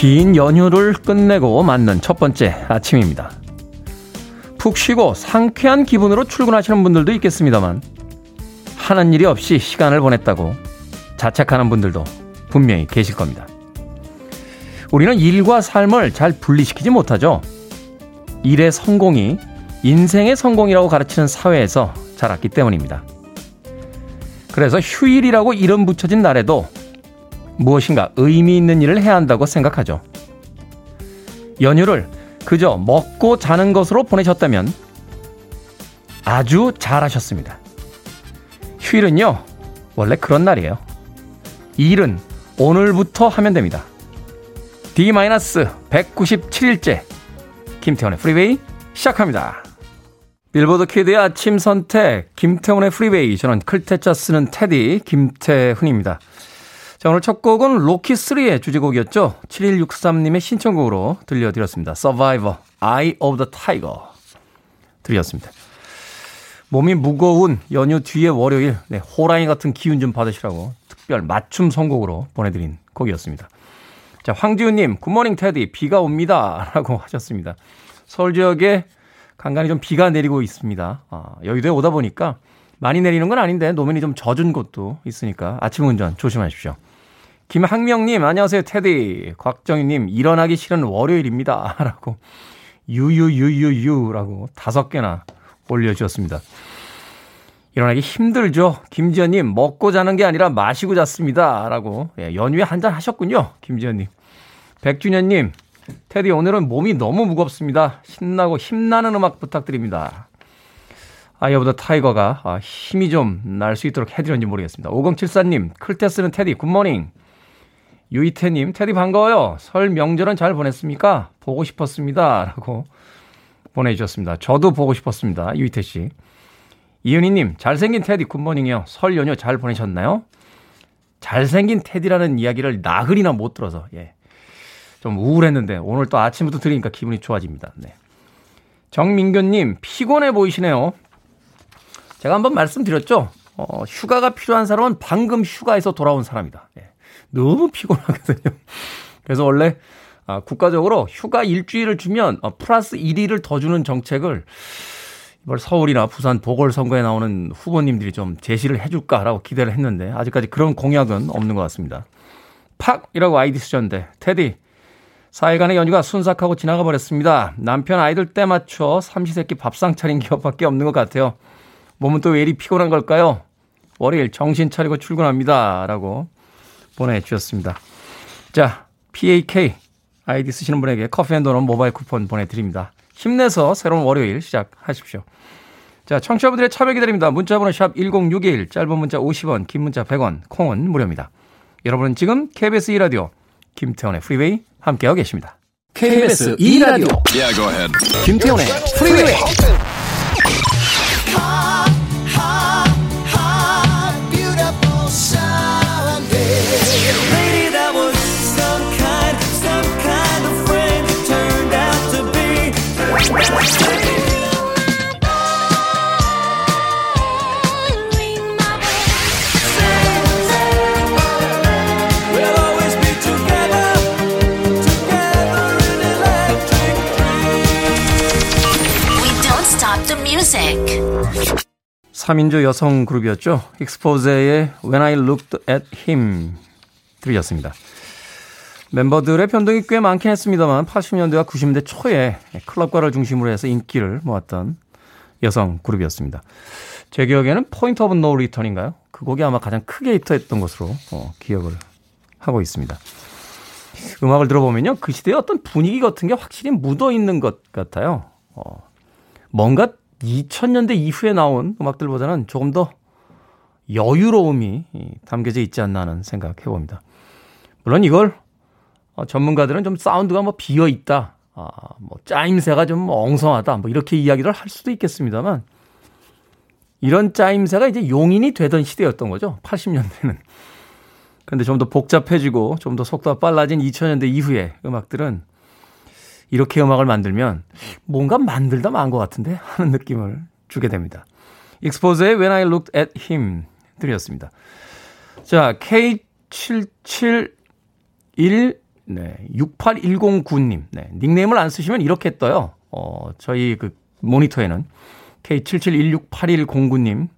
긴 연휴를 끝내고 맞는 첫 번째 아침입니다. 푹 쉬고 상쾌한 기분으로 출근하시는 분들도 있겠습니다만, 하는 일이 없이 시간을 보냈다고 자책하는 분들도 분명히 계실 겁니다. 우리는 일과 삶을 잘 분리시키지 못하죠. 일의 성공이 인생의 성공이라고 가르치는 사회에서 자랐기 때문입니다. 그래서 휴일이라고 이름 붙여진 날에도 무엇인가 의미 있는 일을 해야 한다고 생각하죠. 연휴를 그저 먹고 자는 것으로 보내셨다면 아주 잘하셨습니다. 휴일은요, 원래 그런 날이에요. 일은 오늘부터 하면 됩니다. D-197일째 김태훈의 프리웨이 시작합니다. Billboard kid의 아침 선택 김태훈의 프리웨이 저는 클 태 자 쓰는 테디 김태훈입니다. 자 오늘 첫 곡은 로키3의 주제곡이었죠. 7163님의 신청곡으로 들려드렸습니다. Survivor, Eye of the Tiger 들렸습니다. 몸이 무거운 연휴 뒤에 월요일 네, 호랑이 같은 기운 좀 받으시라고 특별 맞춤 선곡으로 보내드린 곡이었습니다. 자 황지훈님 굿모닝 테디 비가 옵니다 라고 하셨습니다. 서울 지역에 간간히 좀 비가 내리고 있습니다. 아, 여의도에 오다 보니까 많이 내리는 건 아닌데 노면이 좀 젖은 곳도 있으니까 아침 운전 조심하십시오. 김학명님, 안녕하세요, 테디. 곽정희님, 일어나기 싫은 월요일입니다. 라고, 유유유유유라고 다섯 개나 올려주셨습니다. 일어나기 힘들죠. 김지연님, 먹고 자는 게 아니라 마시고 잤습니다. 라고, 예, 연휴에 한잔 하셨군요. 김지연님. 백준현님, 테디 오늘은 몸이 너무 무겁습니다. 신나고 힘나는 음악 부탁드립니다. 더 타이거가 아, 힘이 좀 날 수 있도록 해드렸는지 모르겠습니다. 5074님, 클 태 쓰는 테디 good morning. 유이태님, 테디 반가워요. 설 명절은 잘 보냈습니까? 보고 싶었습니다. 라고 보내주셨습니다. 저도 보고 싶었습니다. 유이태 씨. 이은희님, 잘생긴 테디 good morning이요. 설 연휴 잘 보내셨나요? 잘생긴 테디라는 이야기를 나흘이나 못 들어서, 예. 좀 우울했는데 오늘 또 아침부터 들으니까 기분이 좋아집니다. 네. 정민규님 피곤해 보이시네요. 제가 한번 말씀드렸죠. 어, 휴가가 필요한 사람은 방금 휴가에서 돌아온 사람이다. 네. 너무 피곤하거든요. 그래서 원래 아, 국가적으로 휴가 일주일을 주면 어, 플러스 1일을 더 주는 정책을 이번 서울이나 부산 보궐선거에 나오는 후보님들이 좀 제시를 해줄까라고 기대를 했는데 아직까지 그런 공약은 없는 것 같습니다. 팍이라고 아이디 쓰셨는데 테디 4일간의 연휴가 순삭하고 지나가 버렸습니다. 남편 아이들 때 맞춰 삼시세끼 밥상 차린 기억밖에 없는 것 같아요. 몸은 또 왜 이리 피곤한 걸까요? 월요일 정신 차리고 출근합니다. 라고 보내주셨습니다. 자, PAK 아이디 쓰시는 분에게 커피 and 도넛 모바일 쿠폰 보내드립니다. 힘내서 새로운 월요일 시작하십시오. 자, 청취자분들의 참여 기다립니다. 문자번호 샵 1061, 짧은 문자 50원, 긴 문자 100원, 콩은 무료입니다. 여러분은 지금 KBS 2라디오 김태원의 프리웨이 함께하고 계십니다. KBS 2라디오 yeah, 김태훈의 프리웨이 3인조 여성 그룹이었죠. Exposé의 When I Looked at Him 들으셨습니다. 멤버들의 변동이 꽤 많긴 했습니다만 80년대와 90년대 초에 클럽가를 중심으로 해서 인기를 모았던 여성 그룹이었습니다. 제 기억에는 Point of No Return인가요? 그 곡이 아마 가장 크게 히트했던 것으로 어, 기억을 하고 있습니다. 음악을 들어보면요. 그 시대의 어떤 분위기 같은 게 확실히 묻어 있는 것 같아요. 어, 뭔가 2000년대 이후에 나온 음악들보다는 조금 더 여유로움이 담겨져 있지 않나 하는 생각해 봅니다. 물론 이걸 어, 전문가들은 좀 사운드가 뭐 비어 있다, 아, 뭐 짜임새가 좀 엉성하다, 뭐 이렇게 이야기를 할 수도 있겠습니다만 이런 짜임새가 이제 용인이 되던 시대였던 거죠. 80년대는. 그런데 좀 더 복잡해지고 좀 더 속도가 빨라진 2000년대 이후의 음악들은 이렇게 음악을 만들면 뭔가 만들다 만 것 같은데 하는 느낌을 주게 됩니다. 익스포즈의 When I Looked at Him 들이었습니다. 자, K7716 네, 68109님. 네, 닉네임을 안 쓰시면 이렇게 떠요. 어, 저희 그 모니터에는 K77168109님.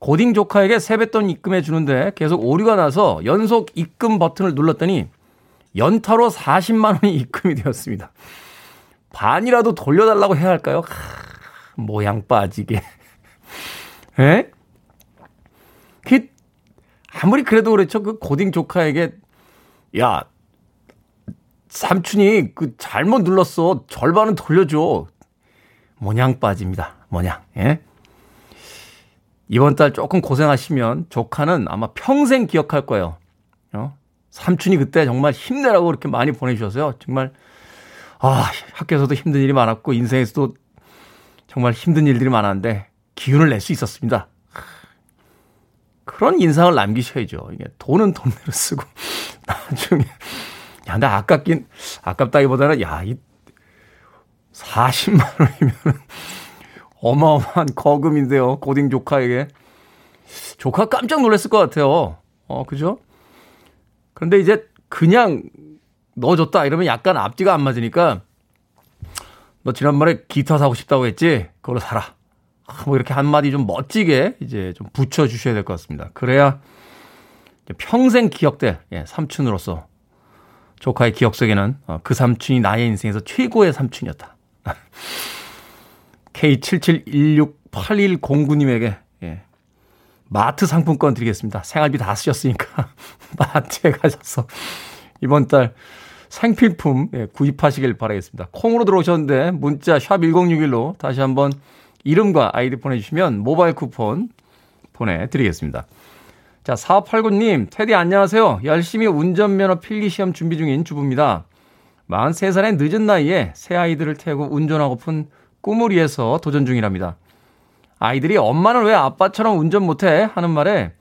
고딩 조카에게 세뱃돈 입금해 주는데 계속 오류가 나서 연속 입금 버튼을 눌렀더니 연타로 40만 원이 입금이 되었습니다. 반이라도 돌려달라고 해야 할까요? 하, 모양 빠지게. 에? 그, 아무리 그래도 그렇죠. 그 고딩 조카에게, 야, 삼촌이 그 잘못 눌렀어. 절반은 돌려줘. 모양 빠집니다. 모양. 예? 이번 달 조금 고생하시면 조카는 아마 평생 기억할 거예요. 어? 삼촌이 그때 정말 힘내라고 그렇게 많이 보내주셔서요. 정말, 아, 학교에서도 힘든 일이 많았고, 인생에서도 정말 힘든 일들이 많았는데, 기운을 낼 수 있었습니다. 그런 인상을 남기셔야죠. 이게 돈은 돈대로 쓰고, 나중에, 야, 근데 아깝긴, 아깝다기보다는, 야, 이 40만 원이면 어마어마한 거금인데요. 고딩 조카에게. 조카 깜짝 놀랐을 것 같아요. 어, 그죠? 그런데 이제 그냥 넣어줬다 이러면 약간 앞뒤가 안 맞으니까 너 지난번에 기타 사고 싶다고 했지? 그걸로 사라. 아, 뭐 이렇게 한마디 좀 멋지게 이제 좀 붙여주셔야 될 것 같습니다. 그래야 평생 기억될 예, 삼촌으로서 조카의 기억 속에는 어, 그 삼촌이 나의 인생에서 최고의 삼촌이었다. K77168109님에게 예, 마트 상품권 드리겠습니다. 생활비 다 쓰셨으니까 마트에 가셔서 이번 달 생필품 예, 구입하시길 바라겠습니다. 콩으로 들어오셨는데 문자 샵 1061로 다시 한번 이름과 아이디 보내주시면 모바일 쿠폰 보내드리겠습니다. 자, 4589님, 테디 안녕하세요. 열심히 운전면허 필기시험 준비 중인 주부입니다. 43살의 늦은 나이에 새 아이들을 태우고 운전하고픈 꿈을 위해서 도전 중이랍니다. 아이들이 엄마는 왜 아빠처럼 운전 못해? 하는 말에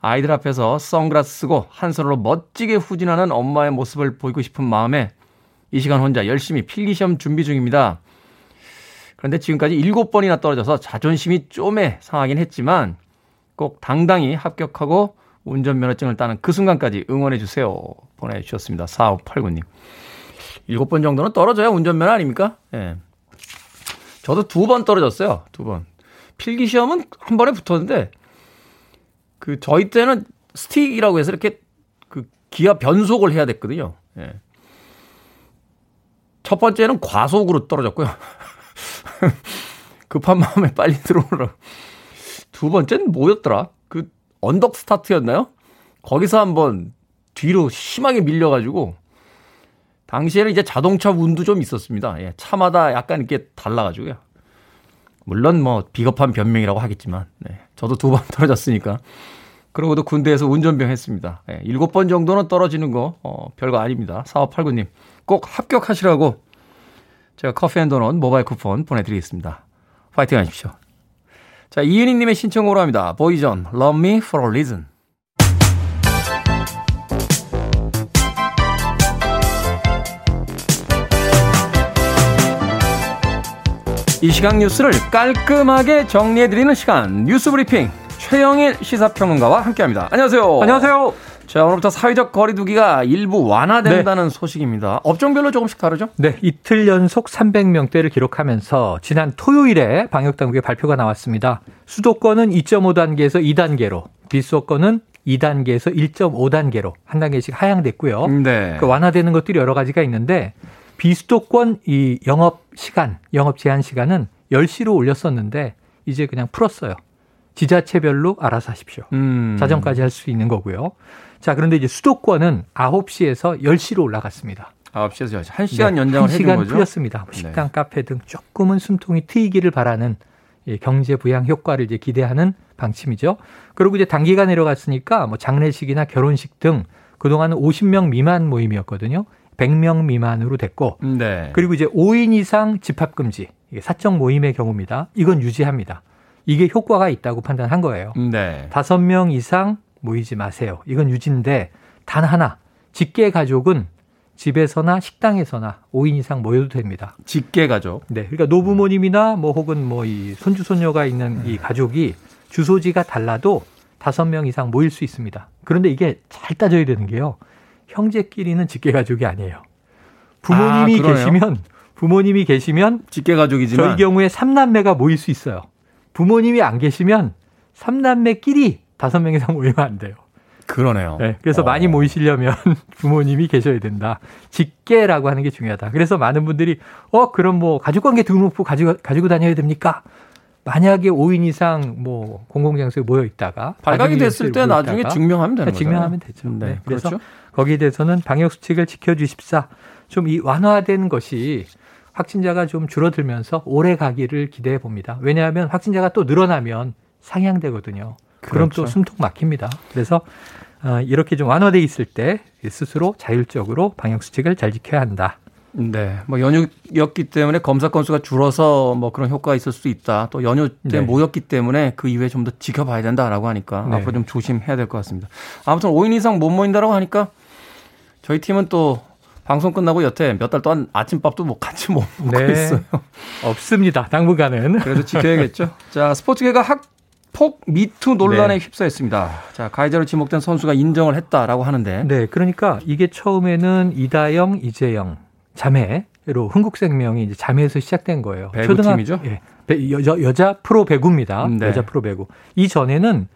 아이들 앞에서 선글라스 쓰고 한 손으로 멋지게 후진하는 엄마의 모습을 보이고 싶은 마음에 이 시간 혼자 열심히 필기시험 준비 중입니다. 그런데 지금까지 7번이나 떨어져서 자존심이 쪼매 상하긴 했지만 꼭 당당히 합격하고 운전면허증을 따는 그 순간까지 응원해 주세요. 보내주셨습니다. 4589님. 7번 정도는 떨어져야 운전면허 아닙니까? 예. 네. 저도 두 번 떨어졌어요. 두 번. 필기 시험은 한 번에 붙었는데 그 저희 때는 스틱이라고 해서 이렇게 그 기아 변속을 해야 됐거든요. 예. 첫 번째는 과속으로 떨어졌고요. 급한 마음에 빨리 들어오느라. 두 번째는 뭐였더라? 그 언덕 스타트였나요? 거기서 한번 뒤로 심하게 밀려가지고 당시에는 이제 자동차 운도 좀 있었습니다. 예, 차마다 약간 이렇게 달라가지고요. 물론 뭐 비겁한 변명이라고 하겠지만, 네, 저도 두 번 떨어졌으니까. 그러고도 군대에서 운전병 했습니다. 예, 7번 정도는 떨어지는 거, 어, 별거 아닙니다. 4589님. 꼭 합격하시라고 제가 커피 and 도넛 모바일 쿠폰 보내드리겠습니다. 파이팅 하십시오. 자, 이은희님의 신청으로 합니다. 보이전, Love Me For A Reason. 이 시간 뉴스를 깔끔하게 정리해드리는 시간 뉴스 브리핑 최영일 시사평론가와 함께합니다. 안녕하세요. 안녕하세요. 자, 오늘부터 사회적 거리두기가 일부 완화된다는 네. 소식입니다. 업종별로 조금씩 다르죠? 네, 이틀 연속 300명대를 기록하면서 지난 토요일에 방역당국의 발표가 나왔습니다. 수도권은 2.5단계에서 2단계로, 비수도권은 2단계에서 1.5단계로 한 단계씩 하향됐고요. 네. 그 완화되는 것들이 여러 가지가 있는데 비수도권 이 영업 시간, 영업 제한 시간은 10시로 올렸었는데 이제 그냥 풀었어요. 지자체별로 알아서 하십시오. 음. 자정까지 할 수 있는 거고요. 자, 그런데 이제 수도권은 9시에서 10시로 올라갔습니다. 9시에서 10시. 1시간 네, 연장을 해준 거죠? 풀렸습니다. 뭐 식당, 네. 카페 등 조금은 숨통이 트이기를 바라는 경제 부양 효과를 이제 기대하는 방침이죠. 그리고 이제 단기가 내려갔으니까 뭐 장례식이나 결혼식 등 그동안은 50명 미만 모임이었거든요. 100명 미만으로 됐고 네. 그리고 이제 5인 이상 집합 금지 이게 사적 모임의 경우입니다. 이건 유지합니다. 이게 효과가 있다고 판단한 거예요. 네. 5명 이상 모이지 마세요. 이건 유지인데 단 하나 직계 가족은 집에서나 식당에서나 5인 이상 모여도 됩니다. 직계 가족. 네. 그러니까 노부모님이나 뭐 혹은 뭐 이 손주 손녀가 있는 이 가족이 주소지가 달라도 5명 이상 모일 수 있습니다. 그런데 이게 잘 따져야 되는 게요. 형제끼리는 직계 가족이 아니에요. 부모님이 아, 계시면 부모님이 계시면 직계 가족이지만 저희 경우에 3남매가 모일 수 있어요. 부모님이 안 계시면 3남매끼리 다섯 명 이상 모이면 안 돼요. 그러네요. 네, 그래서 어. 많이 모이시려면 부모님이 계셔야 된다. 직계라고 하는 게 중요하다. 그래서 많은 분들이 어 그럼 뭐 가족관계 등록부 가지고 가지고 다녀야 됩니까? 만약에 5인 이상 뭐 공공장소에 모여 있다가 발각이 됐을 때 나중에 증명하면 되는 거죠. 증명하면 되죠. 네. 네. 그래서 그렇죠? 거기에 대해서는 방역 수칙을 지켜주십사. 좀 이 완화된 것이 확진자가 좀 줄어들면서 오래 가기를 기대해 봅니다. 왜냐하면 확진자가 또 늘어나면 상향되거든요. 그럼 또 그렇죠. 숨통 막힙니다. 그래서 어, 이렇게 좀 완화돼 있을 때 스스로 자율적으로 방역 수칙을 잘 지켜야 한다. 네. 뭐 연휴였기 때문에 검사 건수가 줄어서 뭐 그런 효과가 있을 수 있다. 또 연휴 때 네. 모였기 때문에 그 이후에 좀 더 지켜봐야 된다라고 하니까 네. 앞으로 좀 조심해야 될 것 같습니다. 아무튼 5인 이상 못 모인다라고 하니까 저희 팀은 또 방송 끝나고 여태 몇 달 동안 아침밥도 뭐 같이 못 먹고 네. 있어요. 없습니다. 당분간은. 그래도 지켜야겠죠. 자, 스포츠계가 학폭 미투 논란에 네. 휩싸였습니다. 자, 가해자로 지목된 선수가 인정을 했다라고 하는데. 네, 그러니까 이게 처음에는 이다영, 이재영 자매로 흥국생명이 이제 자매에서 시작된 거예요. 배구팀이죠? 예. 여, 여자 프로 배구입니다. 네. 여자 프로 배구. 이 전에는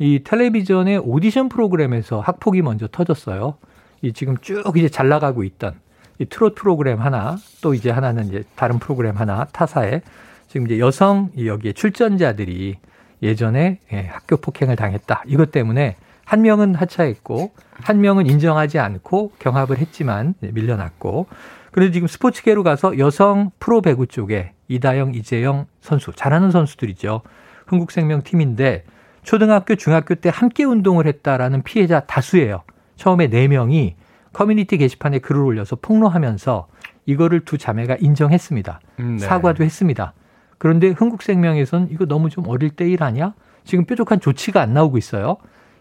이 텔레비전의 오디션 프로그램에서 학폭이 먼저 터졌어요. 이 지금 쭉 이제 잘 나가고 있던 이 트롯 프로그램 하나 또 이제 하나는 이제 다른 프로그램 하나 타사에 지금 이제 여성 여기에 출전자들이 예전에 예, 학교 폭행을 당했다. 이것 때문에 한 명은 하차했고 한 명은 인정하지 않고 경합을 했지만 밀려났고 그래도 지금 스포츠계로 가서 여성 프로 배구 쪽에 이다영, 이재영 선수 잘하는 선수들이죠. 흥국생명 팀인데 초등학교, 중학교 때 함께 운동을 했다라는 피해자 다수예요. 처음에 4명이 커뮤니티 게시판에 글을 올려서 폭로하면서 이거를 두 자매가 인정했습니다. 음, 네. 사과도 했습니다. 그런데 흥국생명에서는 이거 너무 좀 어릴 때 일 아니야? 지금 뾰족한 조치가 안 나오고 있어요.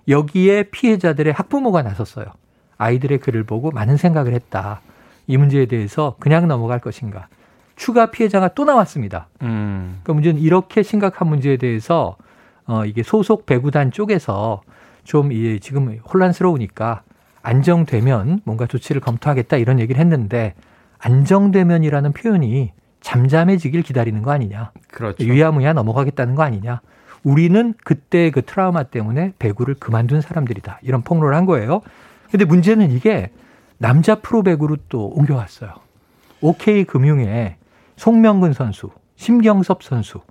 여기에 피해자들의 학부모가 나섰어요. 아이들의 글을 보고 많은 생각을 했다. 이 문제에 대해서 그냥 넘어갈 것인가. 추가 피해자가 또 나왔습니다. 음. 그 문제는 이렇게 심각한 문제에 대해서 어, 이게 소속 배구단 쪽에서 좀 이게 지금 혼란스러우니까 안정되면 뭔가 조치를 검토하겠다 이런 얘기를 했는데 안정되면이라는 표현이 잠잠해지길 기다리는 거 아니냐. 그렇죠. 유야무야 넘어가겠다는 거 아니냐. 우리는 그때 그 트라우마 때문에 배구를 그만둔 사람들이다. 이런 폭로를 한 거예요. 근데 문제는 이게 남자 프로 배구로 또 옮겨왔어요. OK 금융에 송명근 선수, 심경섭 선수,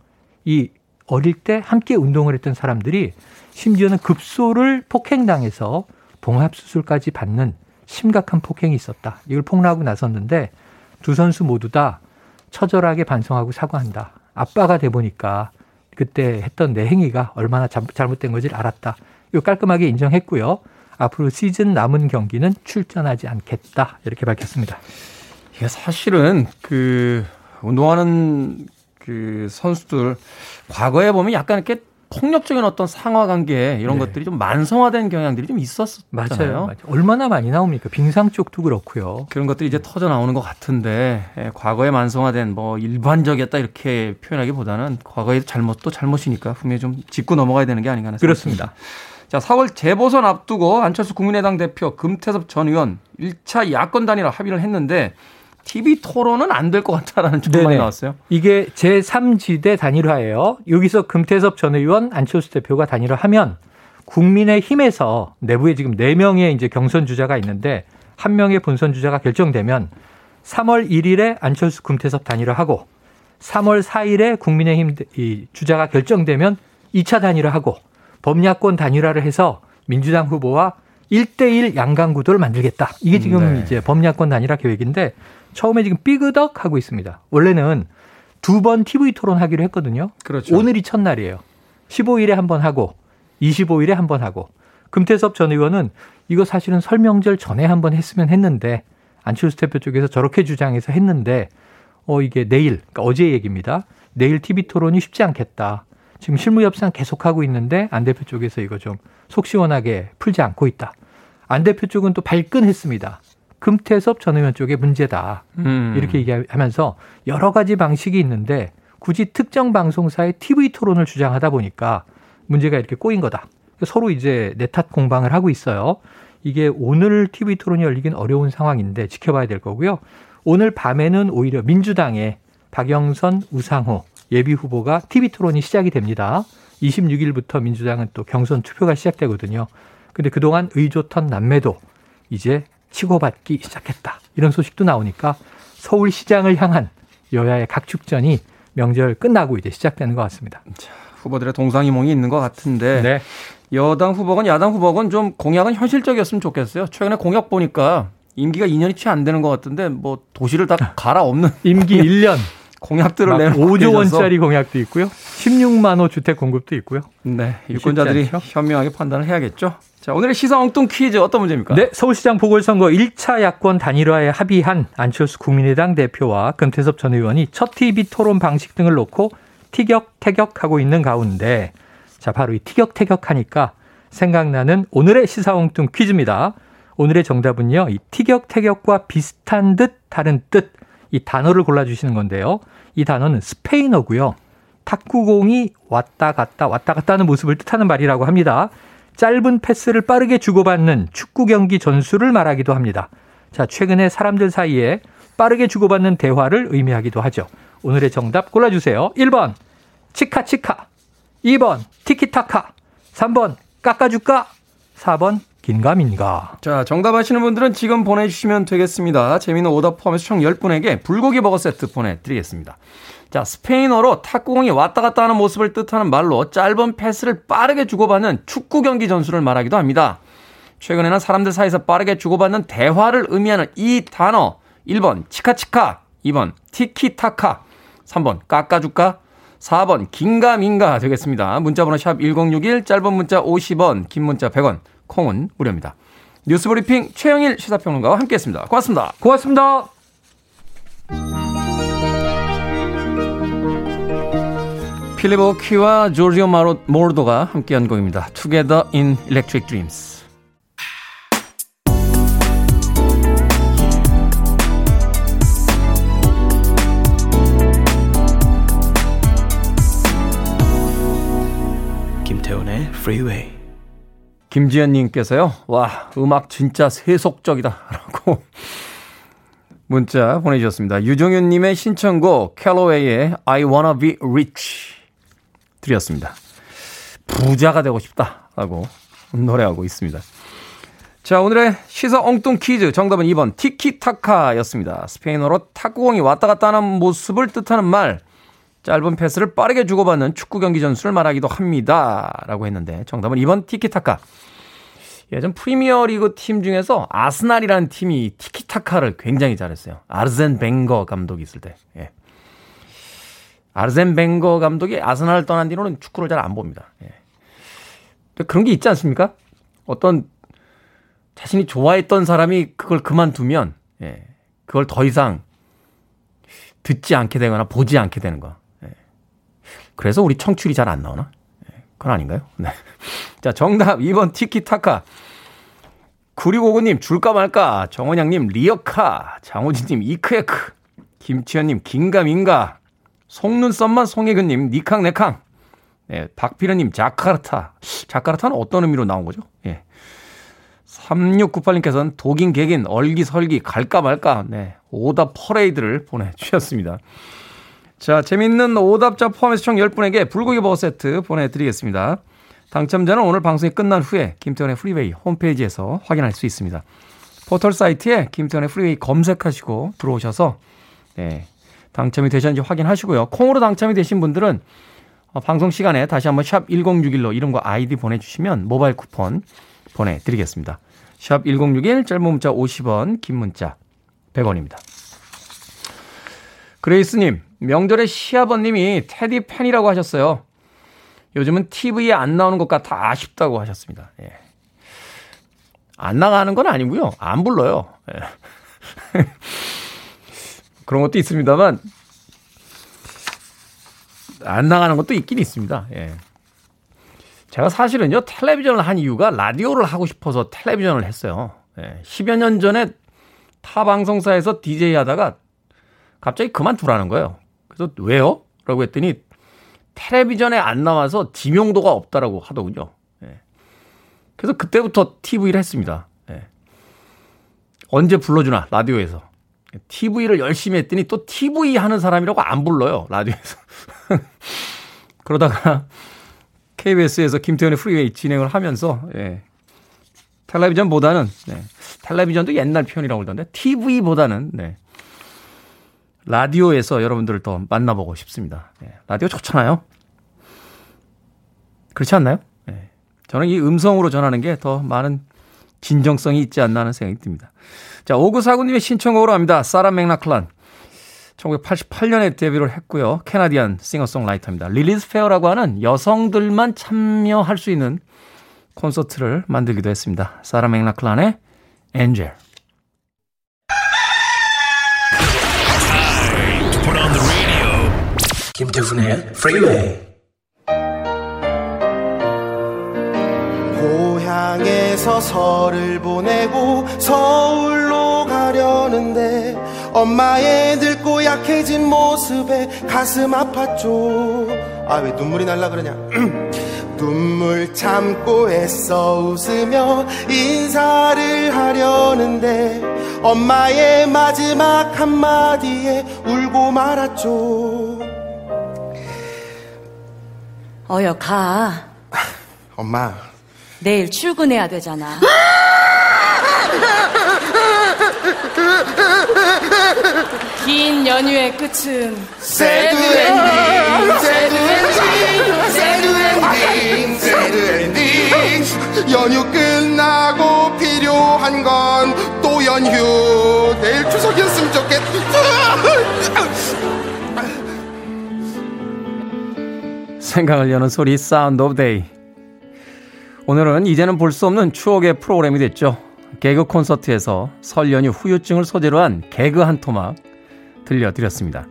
이 어릴 때 함께 운동을 했던 사람들이 심지어는 급소를 폭행당해서 봉합수술까지 받는 심각한 폭행이 있었다. 이걸 폭로하고 나섰는데 두 선수 모두 다 처절하게 반성하고 사과한다. 아빠가 돼 보니까 그때 했던 내 행위가 얼마나 잘못된 건지를 알았다. 이거 깔끔하게 인정했고요. 앞으로 시즌 남은 경기는 출전하지 않겠다. 이렇게 밝혔습니다. 이게 사실은 그 운동하는 그 선수들 과거에 보면 약간 이렇게 폭력적인 어떤 상하 관계 이런 네. 것들이 좀 만성화된 경향들이 좀 있었잖아요. 맞아요. 맞아요. 얼마나 많이 나옵니까? 빙상 쪽도 그렇고요. 그런 것들이 이제 터져 나오는 것 같은데 예, 과거에 만성화된 뭐 일반적이었다 이렇게 표현하기보다는 과거의 잘못도 잘못이니까 분명히 좀 짚고 넘어가야 되는 게 아닌가 하는 그렇습니다. 자, 4월 재보선 앞두고 안철수 국민의당 대표 금태섭 전 의원 1차 야권 단일화 합의를 했는데 TV 토론은 안 될 것 같다라는 조건이 나왔어요. 이게 제3지대 단일화예요. 여기서 금태섭 전 의원, 안철수 대표가 단일화하면 국민의 힘에서 내부에 지금 4명의 이제 경선 주자가 있는데 한 명의 본선 주자가 결정되면 3월 1일에 안철수 금태섭 단일화하고 3월 4일에 국민의힘 이 주자가 결정되면 2차 단일화하고 범야권 단일화를 해서 민주당 후보와 1대1 양강 구도를 만들겠다. 이게 지금 네. 이제 범야권 단일화 계획인데 처음에 지금 삐그덕 하고 있습니다. 원래는 두 번 TV 토론 하기로 했거든요. 그렇죠. 오늘이 첫날이에요. 15일에 한 번 하고 25일에 한 번 하고 금태섭 전 의원은 이거 사실은 설명절 전에 한 번 했으면 했는데 안철수 대표 쪽에서 저렇게 주장해서 했는데 어 이게 내일 그러니까 어제 얘기입니다. 내일 TV 토론이 쉽지 않겠다. 지금 실무 협상 계속하고 있는데 안 대표 쪽에서 이거 좀 속 시원하게 풀지 않고 있다. 안 대표 쪽은 또 발끈했습니다. 금태섭 전 의원 쪽에 문제다. 음. 이렇게 얘기하면서 여러 가지 방식이 있는데 굳이 특정 방송사의 TV 토론을 주장하다 보니까 문제가 이렇게 꼬인 거다. 서로 이제 내 탓 공방을 하고 있어요. 이게 오늘 TV 토론이 열리긴 어려운 상황인데 지켜봐야 될 거고요. 오늘 밤에는 오히려 민주당의 박영선, 우상호 예비 후보가 TV 토론이 시작이 됩니다. 26일부터 민주당은 또 경선 투표가 시작되거든요. 근데 그동안 의조턴 남매도 이제 치고받기 시작했다. 이런 소식도 나오니까 서울시장을 향한 여야의 각축전이 명절 끝나고 이제 시작되는 것 같습니다. 자, 후보들의 동상이몽이 있는 것 같은데 네. 여당 후보건 야당 후보건 좀 공약은 현실적이었으면 좋겠어요. 최근에 공약 보니까 임기가 2년이 채 안 되는 것 같은데 뭐 도시를 다 갈아엎는 임기 1년 공약들을 내는 5조 원짜리 공약도 있고요. 16만 호 주택 공급도 있고요. 네, 유권자들이 현명하게 판단을 해야겠죠. 자, 오늘의 시사 엉뚱 퀴즈 어떤 문제입니까? 네, 서울시장 보궐선거 1차 야권 단일화에 합의한 안철수 국민의당 대표와 금태섭 전 의원이 첫 TV 토론 방식 등을 놓고 티격태격하고 있는 가운데 자, 바로 이 티격태격하니까 생각나는 오늘의 시사 엉뚱 퀴즈입니다. 오늘의 정답은요. 이 티격태격과 비슷한 듯 다른 뜻 이 단어를 골라주시는 건데요. 이 단어는 스페인어고요. 탁구공이 왔다 갔다 왔다 갔다 하는 모습을 뜻하는 말이라고 합니다. 짧은 패스를 빠르게 주고받는 축구 경기 전술을 말하기도 합니다. 자, 최근에 사람들 사이에 빠르게 주고받는 대화를 의미하기도 하죠. 오늘의 정답 골라주세요. 1번, 치카치카. 2번, 티키타카. 3번, 깎아줄까? 4번, 긴가민가. 자, 정답 아시는 분들은 지금 보내주시면 되겠습니다. 재미있는 오답 포함해서 총 10분에게 불고기 버거 세트 보내드리겠습니다. 자, 스페인어로 탁구공이 왔다 갔다 하는 모습을 뜻하는 말로 짧은 패스를 빠르게 주고받는 축구 경기 전술을 말하기도 합니다. 최근에는 사람들 사이에서 빠르게 주고받는 대화를 의미하는 이 단어 1번 치카치카, 2번 티키타카, 3번 깎아줄까, 4번 긴가민가 되겠습니다. 문자번호 샵 1061, 짧은 문자 50원, 긴 문자 100원, 콩은 무료입니다. 뉴스브리핑 최영일 시사평론가와 함께했습니다. 고맙습니다. 고맙습니다. 필립 오키와 조지오 마로, 모르도가 함께한 곡입니다. Together in Electric Dreams. 김태훈의 Freeway. 김지현님께서요, 와, 음악 진짜 세속적이다. 라고 문자 보내주셨습니다. 유종윤님의 신청곡, 캘로웨이의 I wanna be rich. 드렸습니다. 부자가 되고 싶다 라고 노래하고 있습니다. 자, 오늘의 시사 엉뚱 퀴즈 정답은 2번 티키타카였습니다. 스페인어로 탁구공이 왔다 갔다 하는 모습을 뜻하는 말 짧은 패스를 빠르게 주고받는 축구 경기 전술을 말하기도 합니다. 라고 했는데 정답은 2번 티키타카. 예전 프리미어 리그 팀 중에서 아스날이라는 팀이 티키타카를 굉장히 잘했어요. 아르센 벵거 감독이 있을 때. 예. 아르센 벵거 감독이 아스날을 떠난 뒤로는 축구를 잘 안 봅니다. 예. 그런 게 있지 않습니까? 어떤 자신이 좋아했던 사람이 그걸 그만두면 예. 그걸 더 이상 듣지 않게 되거나 보지 않게 되는 거. 예. 그래서 우리 청출이 잘 안 나오나? 예. 그건 아닌가요? 네. 자, 정답 2번 티키타카. 9659님 줄까 말까. 정원양님 리어카. 장호진님 이크에크. 김치현님 긴가민가. 속눈썹만 송혜근님, 니캉, 네캉. 네, 박필현님, 자카르타. 자카르타는 어떤 의미로 나온 거죠? 예. 3698님께서는 도긴, 개긴, 얼기, 설기, 갈까 말까. 네. 오답 퍼레이드를 보내주셨습니다. 자, 재밌는 오답자 포함해서 총 10분에게 불고기 버거 세트 보내드리겠습니다. 당첨자는 오늘 방송이 끝난 후에 김태훈의 프리웨이 홈페이지에서 확인할 수 있습니다. 포털 사이트에 김태훈의 프리웨이 검색하시고 들어오셔서 네, 당첨이 되셨는지 확인하시고요. 콩으로 당첨이 되신 분들은 어, 방송 시간에 다시 한번 샵 1061로 이름과 아이디 보내주시면 모바일 쿠폰 보내드리겠습니다. 샵 1061 짧은 문자 50원 긴 문자 100원입니다. 그레이스님 명절에 시아버님이 테디 팬이라고 하셨어요. 요즘은 TV에 안 나오는 것 같아 아쉽다고 하셨습니다. 예. 안 나가는 건 아니고요. 안 불러요. 예. 그런 것도 있습니다만 안 나가는 것도 있긴 있습니다. 예. 제가 사실은요 텔레비전을 한 이유가 라디오를 하고 싶어서 텔레비전을 했어요. 예. 10여 년 전에 타 방송사에서 DJ 하다가 갑자기 그만두라는 거예요. 그래서 왜요? 라고 했더니 텔레비전에 안 나와서 지명도가 없다라고 하더군요. 예. 그래서 그때부터 TV를 했습니다. 예. 언제 불러주나, 라디오에서. TV를 열심히 했더니 또 TV 하는 사람이라고 안 불러요, 라디오에서. 그러다가 KBS에서 김태훈의 프리웨이 진행을 하면서, 예. 텔레비전보다는, 네. 텔레비전도 옛날 표현이라고 그러던데, TV보다는, 네. 라디오에서 여러분들을 더 만나보고 싶습니다. 네. 라디오 좋잖아요. 그렇지 않나요? 네. 저는 이 음성으로 전하는 게 더 많은 진정성이 있지 않나 하는 생각이 듭니다. 자, 오구사구님의 신청곡으로 합니다. Sarah McLachlan. 1988년에 데뷔를 했고요. Canadian 싱어송라이터입니다. Lilith Fair라고 하는 여성들만 참여할 수 있는 콘서트를 만들기도 했습니다. Sarah McLachlan의 Angel. 김태훈의 프리웨이 고향에서 설을 보내고 서울로 가려는데 엄마의 늙고 약해진 모습에 가슴 아팠죠. 아 왜 눈물이 날라 그러냐? 눈물 참고 애써 웃으며 인사를 하려는데 엄마의 마지막 한마디에 울고 말았죠 어여 가. 엄마. 내일 출근해야 되잖아. 긴 연휴의 끝은 sad ending, sad ending, sad ending, sad ending. 연휴 끝나고 필요한 건 또 연휴. 내일 추석이었으면 좋겠다. 생각을 여는 소리 Sound of Day. 오늘은 이제는 볼 수 없는 추억의 프로그램이 됐죠. 개그 콘서트에서 설 연휴 후유증을 소재로 한 개그 한 토막 들려드렸습니다.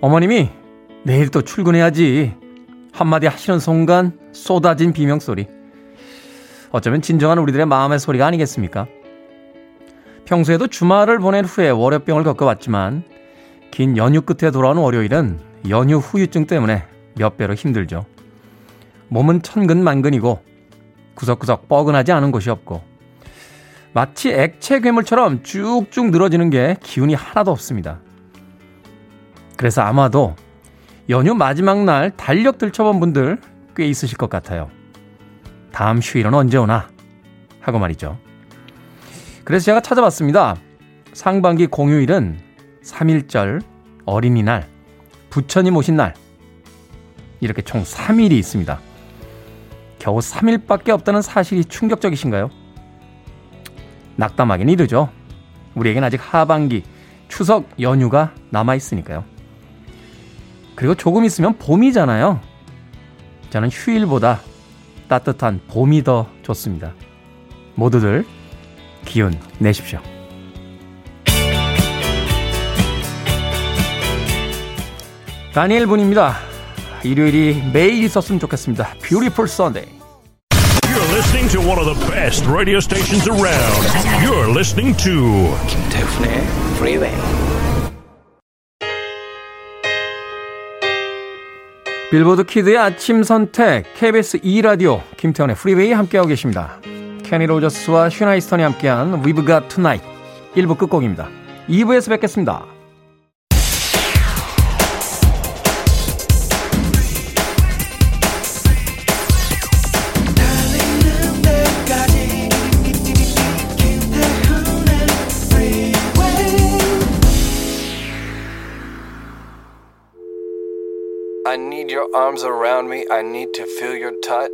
어머님이 내일 또 출근해야지 한마디 하시는 순간 쏟아진 비명소리. 어쩌면 진정한 우리들의 마음의 소리가 아니겠습니까? 평소에도 주말을 보낸 후에 월요병을 겪어왔지만 긴 연휴 끝에 돌아오는 월요일은 연휴 후유증 때문에 몇 배로 힘들죠. 몸은 천근만근이고 구석구석 뻐근하지 않은 곳이 없고 마치 액체 괴물처럼 쭉쭉 늘어지는 게 기운이 하나도 없습니다. 그래서 아마도 연휴 마지막 날 달력 들춰본 분들 꽤 있으실 것 같아요. 다음 휴일은 언제 오나? 하고 말이죠. 그래서 제가 찾아봤습니다. 상반기 공휴일은 3일절, 어린이날, 부처님 오신 날, 이렇게 총 3일이 있습니다. 겨우 3일밖에 없다는 사실이 충격적이신가요? 낙담하긴 이르죠. 우리에겐 아직 하반기, 추석 연휴가 남아있으니까요. 그리고 조금 있으면 봄이잖아요. 저는 휴일보다 따뜻한 봄이 더 좋습니다. 모두들 기운 내십시오. Daniel Boone입니다. 일요일이 매일 있었으면 좋겠습니다. Beautiful Sunday. You're listening to one of the best radio stations around. You're listening to 김태훈의 프리웨이 Billboard kid의 아침 선택 KBS 2라디오 김태훈의 프리웨이 함께하고 계십니다. Kenny Rogers와 Sheena Easton이 함께한 We've Got Tonight 1부 끝곡입니다. 2부에서 뵙겠습니다. Arms around me. I need to feel your touch.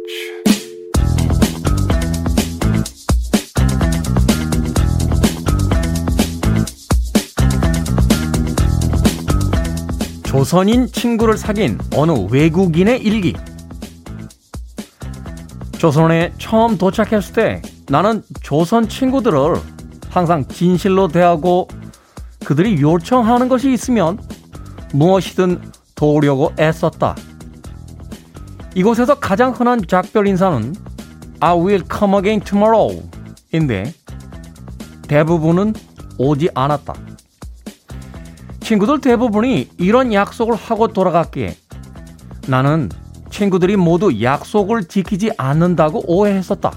조선인 친구를 사귄 어느 외국인의 일기. 조선에 처음 도착했을 때 나는 조선 친구들을 항상 진실로 대하고 그들이 요청하는 것이 있으면 무엇이든 도우려고 애썼다. 이곳에서 가장 흔한 작별 인사는 I will come again tomorrow 인데 대부분은 오지 않았다. 친구들 대부분이 이런 약속을 하고 돌아갔기에 나는 친구들이 모두 약속을 지키지 않는다고 오해했었다.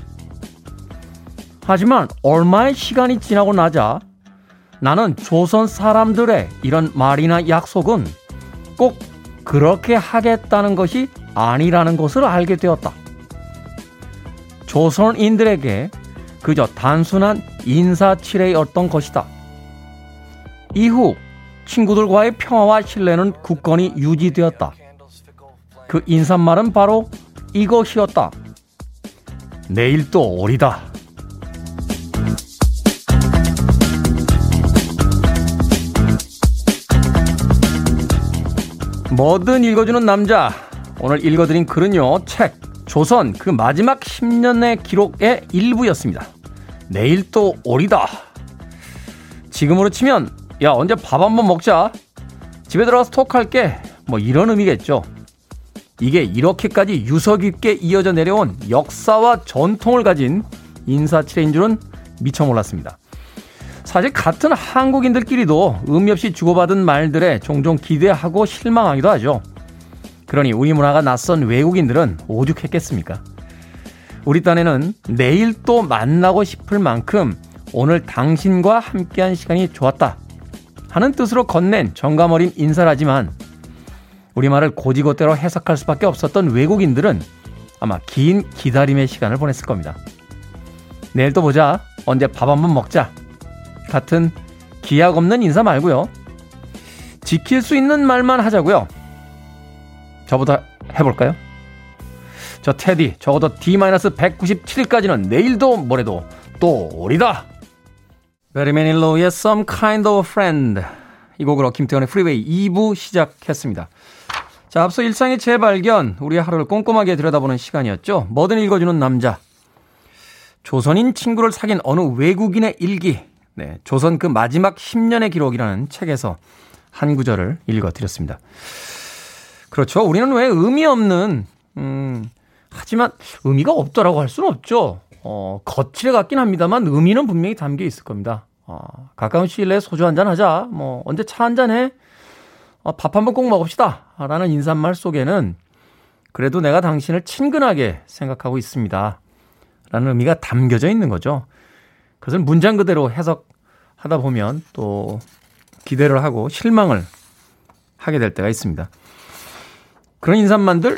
하지만 얼마의 시간이 지나고 나자 나는 조선 사람들의 이런 말이나 약속은 꼭 그렇게 하겠다는 것이 아니라는 것을 알게 되었다. 조선인들에게 그저 단순한 인사치레였던 것이다. 이후 친구들과의 평화와 신뢰는 굳건히 유지되었다. 그 인사말은 바로 이것이었다. 내일 또 오리다. 뭐든 읽어주는 남자. 오늘 읽어드린 글은요, 책, 조선 그 마지막 10년의 기록의 일부였습니다. 내일 또 오리다. 지금으로 치면, 야, 언제 밥 한번 먹자. 집에 들어가서 톡할게. 뭐 이런 의미겠죠. 이게 이렇게까지 유서 깊게 이어져 내려온 역사와 전통을 가진 인사치레인 줄은 미처 몰랐습니다. 사실 같은 한국인들끼리도 의미 없이 주고받은 말들에 종종 기대하고 실망하기도 하죠. 그러니 우리 문화가 낯선 외국인들은 오죽했겠습니까? 우리 딴에는 내일 또 만나고 싶을 만큼 오늘 당신과 함께한 시간이 좋았다 하는 뜻으로 건넨 정감 어린 인사라지만 우리말을 고지고대로 해석할 수밖에 없었던 외국인들은 아마 긴 기다림의 시간을 보냈을 겁니다. 내일 또 보자. 언제 밥 한번 먹자. 같은 기약 없는 인사 말고요. 지킬 수 있는 말만 하자고요. 저보다 해볼까요? 저 테디 적어도 D-197일까지는 내일도 모레도 또 오리다. 베리메닐로의 Some Kind of Friend 이 곡으로 김태현의 프리웨이 2부 시작했습니다. 자, 앞서 일상의 재발견, 우리의 하루를 꼼꼼하게 들여다보는 시간이었죠. 뭐든 읽어주는 남자. 조선인 친구를 사귄 어느 외국인의 일기. 네, 조선 그 마지막 10년의 기록이라는 책에서 한 구절을 읽어드렸습니다. 그렇죠. 우리는 왜 의미 없는, 음, 하지만 의미가 없더라고 할 수는 없죠. 어, 거칠에 같긴 합니다만 의미는 분명히 담겨 있을 겁니다. 어, 가까운 시일 내에 소주 한 잔 하자. 뭐, 언제 차 한 잔 해? 어, 밥 한 번 꼭 먹읍시다. 라는 인사말 속에는 그래도 내가 당신을 친근하게 생각하고 있습니다. 라는 의미가 담겨져 있는 거죠. 그것을 문장 그대로 해석하다 보면 또 기대를 하고 실망을 하게 될 때가 있습니다. 그런 인사말들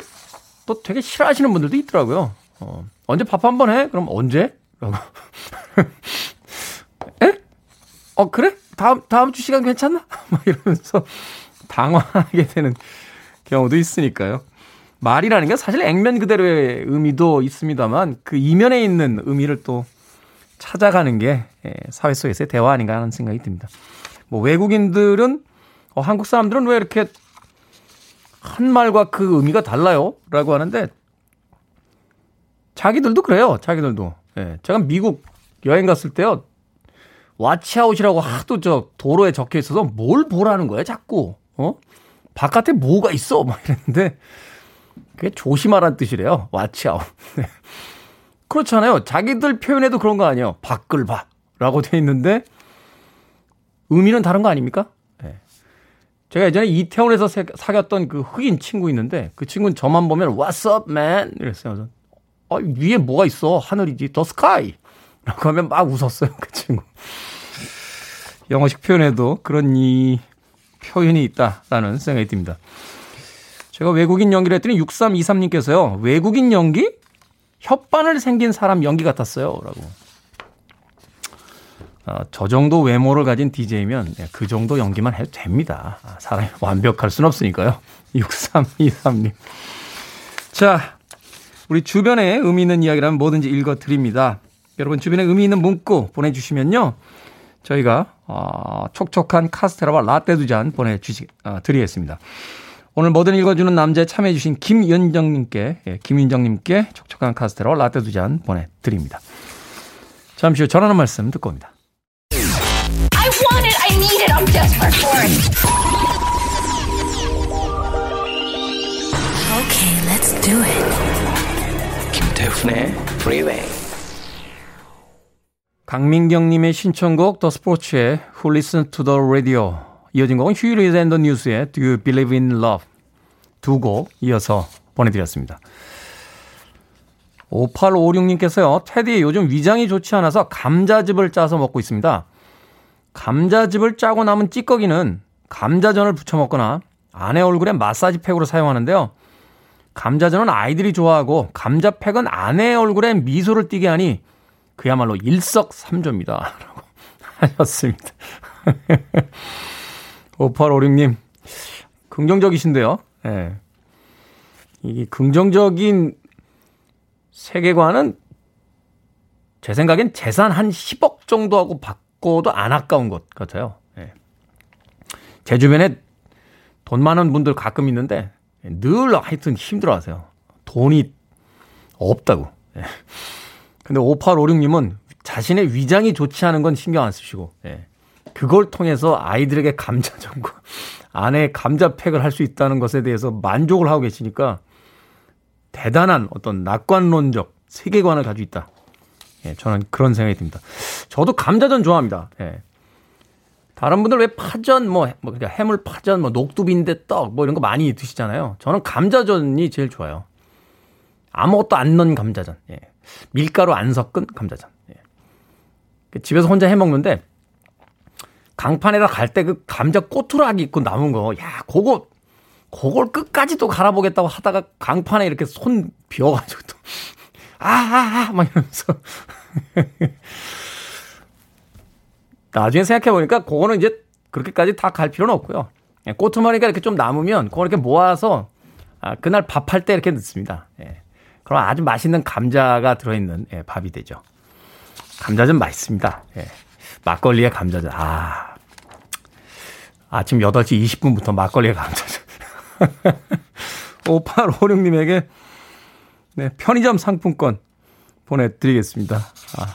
또 되게 싫어하시는 분들도 있더라고요. 어, 언제 밥 한 번 해? 그럼 언제? 라고. 에? 어, 그래? 다음, 다음 주 시간 괜찮나? 막 이러면서 당황하게 되는 경우도 있으니까요. 말이라는 게 사실 액면 그대로의 의미도 있습니다만 그 이면에 있는 의미를 또 찾아가는 게 예, 사회 속에서의 대화 아닌가 하는 생각이 듭니다. 뭐 외국인들은 어, 한국 사람들은 왜 이렇게 한 말과 그 의미가 달라요? 라고 하는데 자기들도 그래요. 자기들도. 예, 제가 미국 여행 갔을 때요. watch out이라고 하도 저 도로에 적혀 있어서 뭘 보라는 거야, 자꾸. 어? 바깥에 뭐가 있어? 막 이랬는데, 그게 조심하라는 뜻이래요. 와치아웃. 네. 그렇잖아요. 자기들 표현에도 그런 거 아니에요. 밖을 봐. 라고 돼 있는데, 의미는 다른 거 아닙니까? 네. 제가 예전에 이태원에서 사귀었던 그 흑인 친구 있는데, 그 친구는 저만 보면, What's up, man? 이랬어요. 어, 위에 뭐가 있어? 하늘이지. The sky. 라고 하면 막 웃었어요. 그 친구. 영어식 표현에도 그런 이 표현이 있다라는 생각이 듭니다. 제가 외국인 연기를 했더니 6323님께서요. 외국인 연기? 혓바늘 생긴 사람 연기 같았어요. 라고. 어, 저 정도 외모를 가진 DJ면 그 정도 연기만 해도 됩니다. 아, 사람이 완벽할 순 없으니까요. 6323님. 자, 우리 주변에 의미 있는 이야기라면 뭐든지 읽어드립니다. 여러분 주변에 의미 있는 문구 보내주시면요. 저희가 어, 촉촉한 카스테라와 라떼 두 잔 보내주시 어, 드리겠습니다. 오늘 뭐든 읽어주는 남자에 참여해주신 김윤정님께 예, 김윤정님께 촉촉한 카스테라와 라떼 두 잔 보내드립니다. 잠시 후 전하는 말씀 듣고 옵니다. I want it, I need it, I'm desperate for it. Okay, let's do it. 김태훈의 Freeway. 강민경님의 신청곡 The Sports의 Who Listen to the Radio 이어진 곡은 Huey Lewis and the News의 Do You Believe in Love 두 곡 이어서 보내드렸습니다. 5856님께서요, 테디 요즘 위장이 좋지 않아서 감자즙을 짜서 먹고 있습니다. 감자즙을 짜고 남은 찌꺼기는 감자전을 부쳐 먹거나 아내 얼굴에 마사지 팩으로 사용하는데요. 감자전은 아이들이 좋아하고 감자팩은 아내 얼굴에 미소를 띠게 하니 그야말로 일석삼조입니다. 라고 하셨습니다. 5856님, 긍정적이신데요. 예. 네. 이 긍정적인 세계관은 제 생각엔 재산 한 10억 정도하고 바 꿔도 안 아까운 것 같아요. 예. 제 주변에 돈 많은 분들 가끔 있는데 늘 하여튼 힘들어 하세요. 돈이 없다고. 예. 근데 5856님은 자신의 위장이 좋지 않은 건 신경 안 쓰시고, 예. 그걸 통해서 아이들에게 감자 전과 아내의 감자 팩을 할 수 있다는 것에 대해서 만족을 하고 계시니까 대단한 어떤 낙관론적 세계관을 가지고 있다. 예, 저는 그런 생각이 듭니다. 저도 감자전 좋아합니다. 예. 다른 분들 왜 파전, 뭐, 뭐, 그러니까 해물 파전, 뭐, 녹두빈대 떡, 뭐 이런 거 많이 드시잖아요. 저는 감자전이 제일 좋아요. 아무것도 안 넣은 감자전. 예. 밀가루 안 섞은 감자전. 예. 그 집에서 혼자 해 먹는데, 강판에다 갈 때 그 감자 꼬투락이 있고 남은 거, 야, 그거 그걸 끝까지 또 갈아보겠다고 하다가 강판에 이렇게 손 비워가지고 또, 아, 아, 아, 막 이러면서. 나중에 생각해보니까 그거는 이제 그렇게까지 다 갈 필요는 없고요. 예, 꼬투머리가 이렇게 좀 남으면 그걸 이렇게 모아서 아, 그날 밥할 때 이렇게 넣습니다. 예. 그럼 아주 맛있는 감자가 들어있는 예, 밥이 되죠. 감자전 맛있습니다. 예. 막걸리에 감자전. 아. 아침 8시 20분부터 막걸리에 감자전. 5856님에게 네, 편의점 상품권 보내드리겠습니다. 아,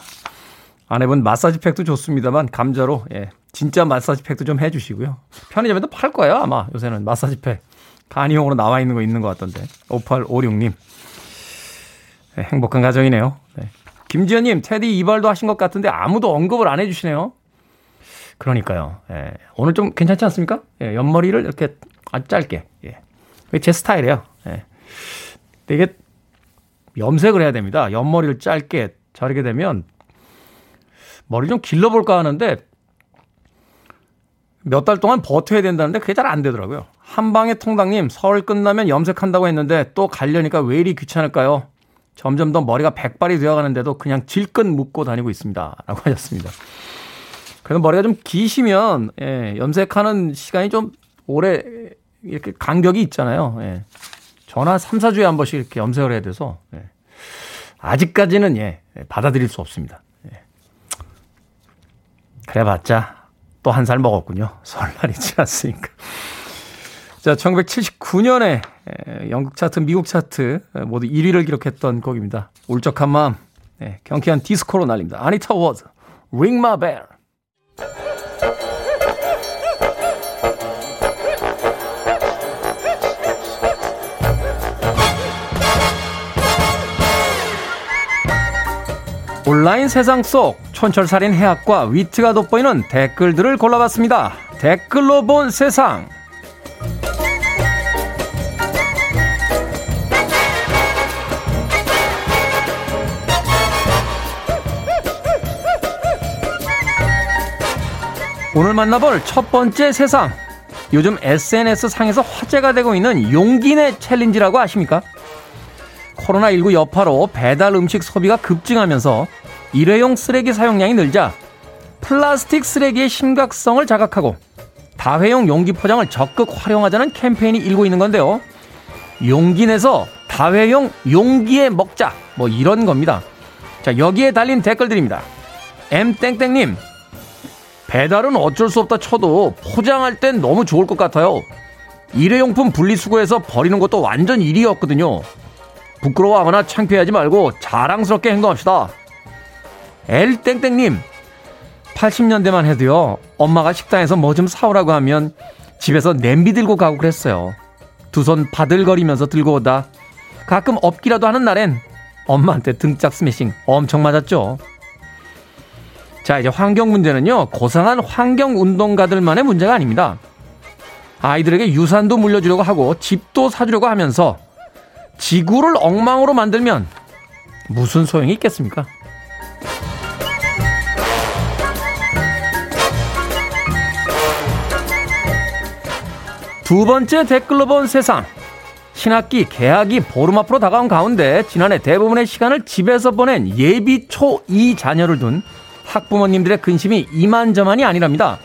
아내분 마사지 팩도 좋습니다만 감자로 예, 진짜 마사지 팩도 좀 해주시고요. 편의점에도 팔 거예요 아마 요새는 마사지 팩 간이용으로 나와 있는 거 있는 것 같던데 5856님 네, 행복한 가정이네요. 네. 김지현님 테디 이발도 하신 것 같은데 아무도 언급을 안 해주시네요. 그러니까요. 예, 오늘 좀 괜찮지 않습니까? 예, 옆머리를 이렇게 아주 짧게. 예. 제 스타일이에요. 예. 이게 염색을 해야 됩니다. 옆머리를 짧게 자르게 되면 머리 좀 길러볼까 하는데 몇 달 동안 버텨야 된다는데 그게 잘 안 되더라고요. 한방의 통당님 설 끝나면 염색한다고 했는데 또 가려니까 왜 이리 귀찮을까요? 점점 더 머리가 백발이 되어가는데도 그냥 질끈 묶고 다니고 있습니다. 라고 하셨습니다. 그래서 머리가 좀 기시면 예, 염색하는 시간이 좀 오래 이렇게 간격이 있잖아요. 예. 전화 3, 4주에 한 번씩 이렇게 염색을 해야 돼서 예. 아직까지는 예, 받아들일 수 없습니다. 예. 그래봤자 또 한 살 먹었군요. 설날이 지났으니까. 자, 1979년에 영국 차트, 미국 차트 모두 1위를 기록했던 곡입니다. 울적한 마음, 예, 경쾌한 디스코로 날립니다. 아니타 워즈, Ring My Bell. 온라인 세상 속 촌철살인 해학과 위트가 돋보이는 댓글들을 골라봤습니다. 댓글로 본 세상. 오늘 만나볼 첫 번째 세상. 요즘 SNS 상에서 화제가 되고 있는 용기내 챌린지라고 아십니까? 코로나19 여파로 배달 음식 소비가 급증하면서 일회용 쓰레기 사용량이 늘자 플라스틱 쓰레기의 심각성을 자각하고 다회용 용기 포장을 적극 활용하자는 캠페인이 일고 있는 건데요. 용기 내서 다회용 용기에 먹자. 뭐 이런 겁니다. 자, 여기에 달린 댓글들입니다. M땡땡님, 배달은 어쩔 수 없다 쳐도 포장할 땐 너무 좋을 것 같아요. 일회용품 분리수거해서 버리는 것도 완전 일이었거든요. 부끄러워하거나 창피하지 말고 자랑스럽게 행동합시다. 엘땡땡님, 80년대만 해도요, 엄마가 식당에서 뭐 좀 사오라고 하면 집에서 냄비 들고 가고 그랬어요. 두 손 바들거리면서 들고 오다. 가끔 없기라도 하는 날엔 엄마한테 등짝 스매싱 엄청 맞았죠. 자, 이제 환경 문제는요, 고상한 환경 운동가들만의 문제가 아닙니다. 아이들에게 유산도 물려주려고 하고 집도 사주려고 하면서 지구를 엉망으로 만들면 무슨 소용이 있겠습니까? 두 번째 댓글로 본 세상. 신학기 개학이 보름 앞으로 다가온 가운데 지난해 대부분의 시간을 집에서 보낸 예비 초2 자녀를 둔 학부모님들의 근심이 이만저만이 아니랍니다.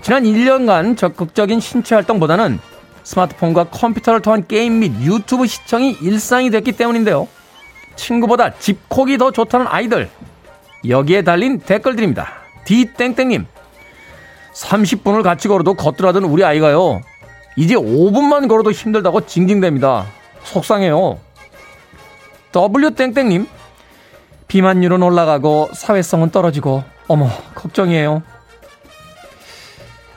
지난 1년간 적극적인 신체 활동보다는 스마트폰과 컴퓨터를 통한 게임 및 유튜브 시청이 일상이 됐기 때문인데요. 친구보다 집콕이 더 좋다는 아이들. 여기에 달린 댓글들입니다. 디땡땡님. 30분을 같이 걸어도 걷더라던 우리 아이가요. 이제 5분만 걸어도 힘들다고 징징댑니다. 속상해요. W땡땡님. 비만율은 올라가고 사회성은 떨어지고 어머 걱정이에요.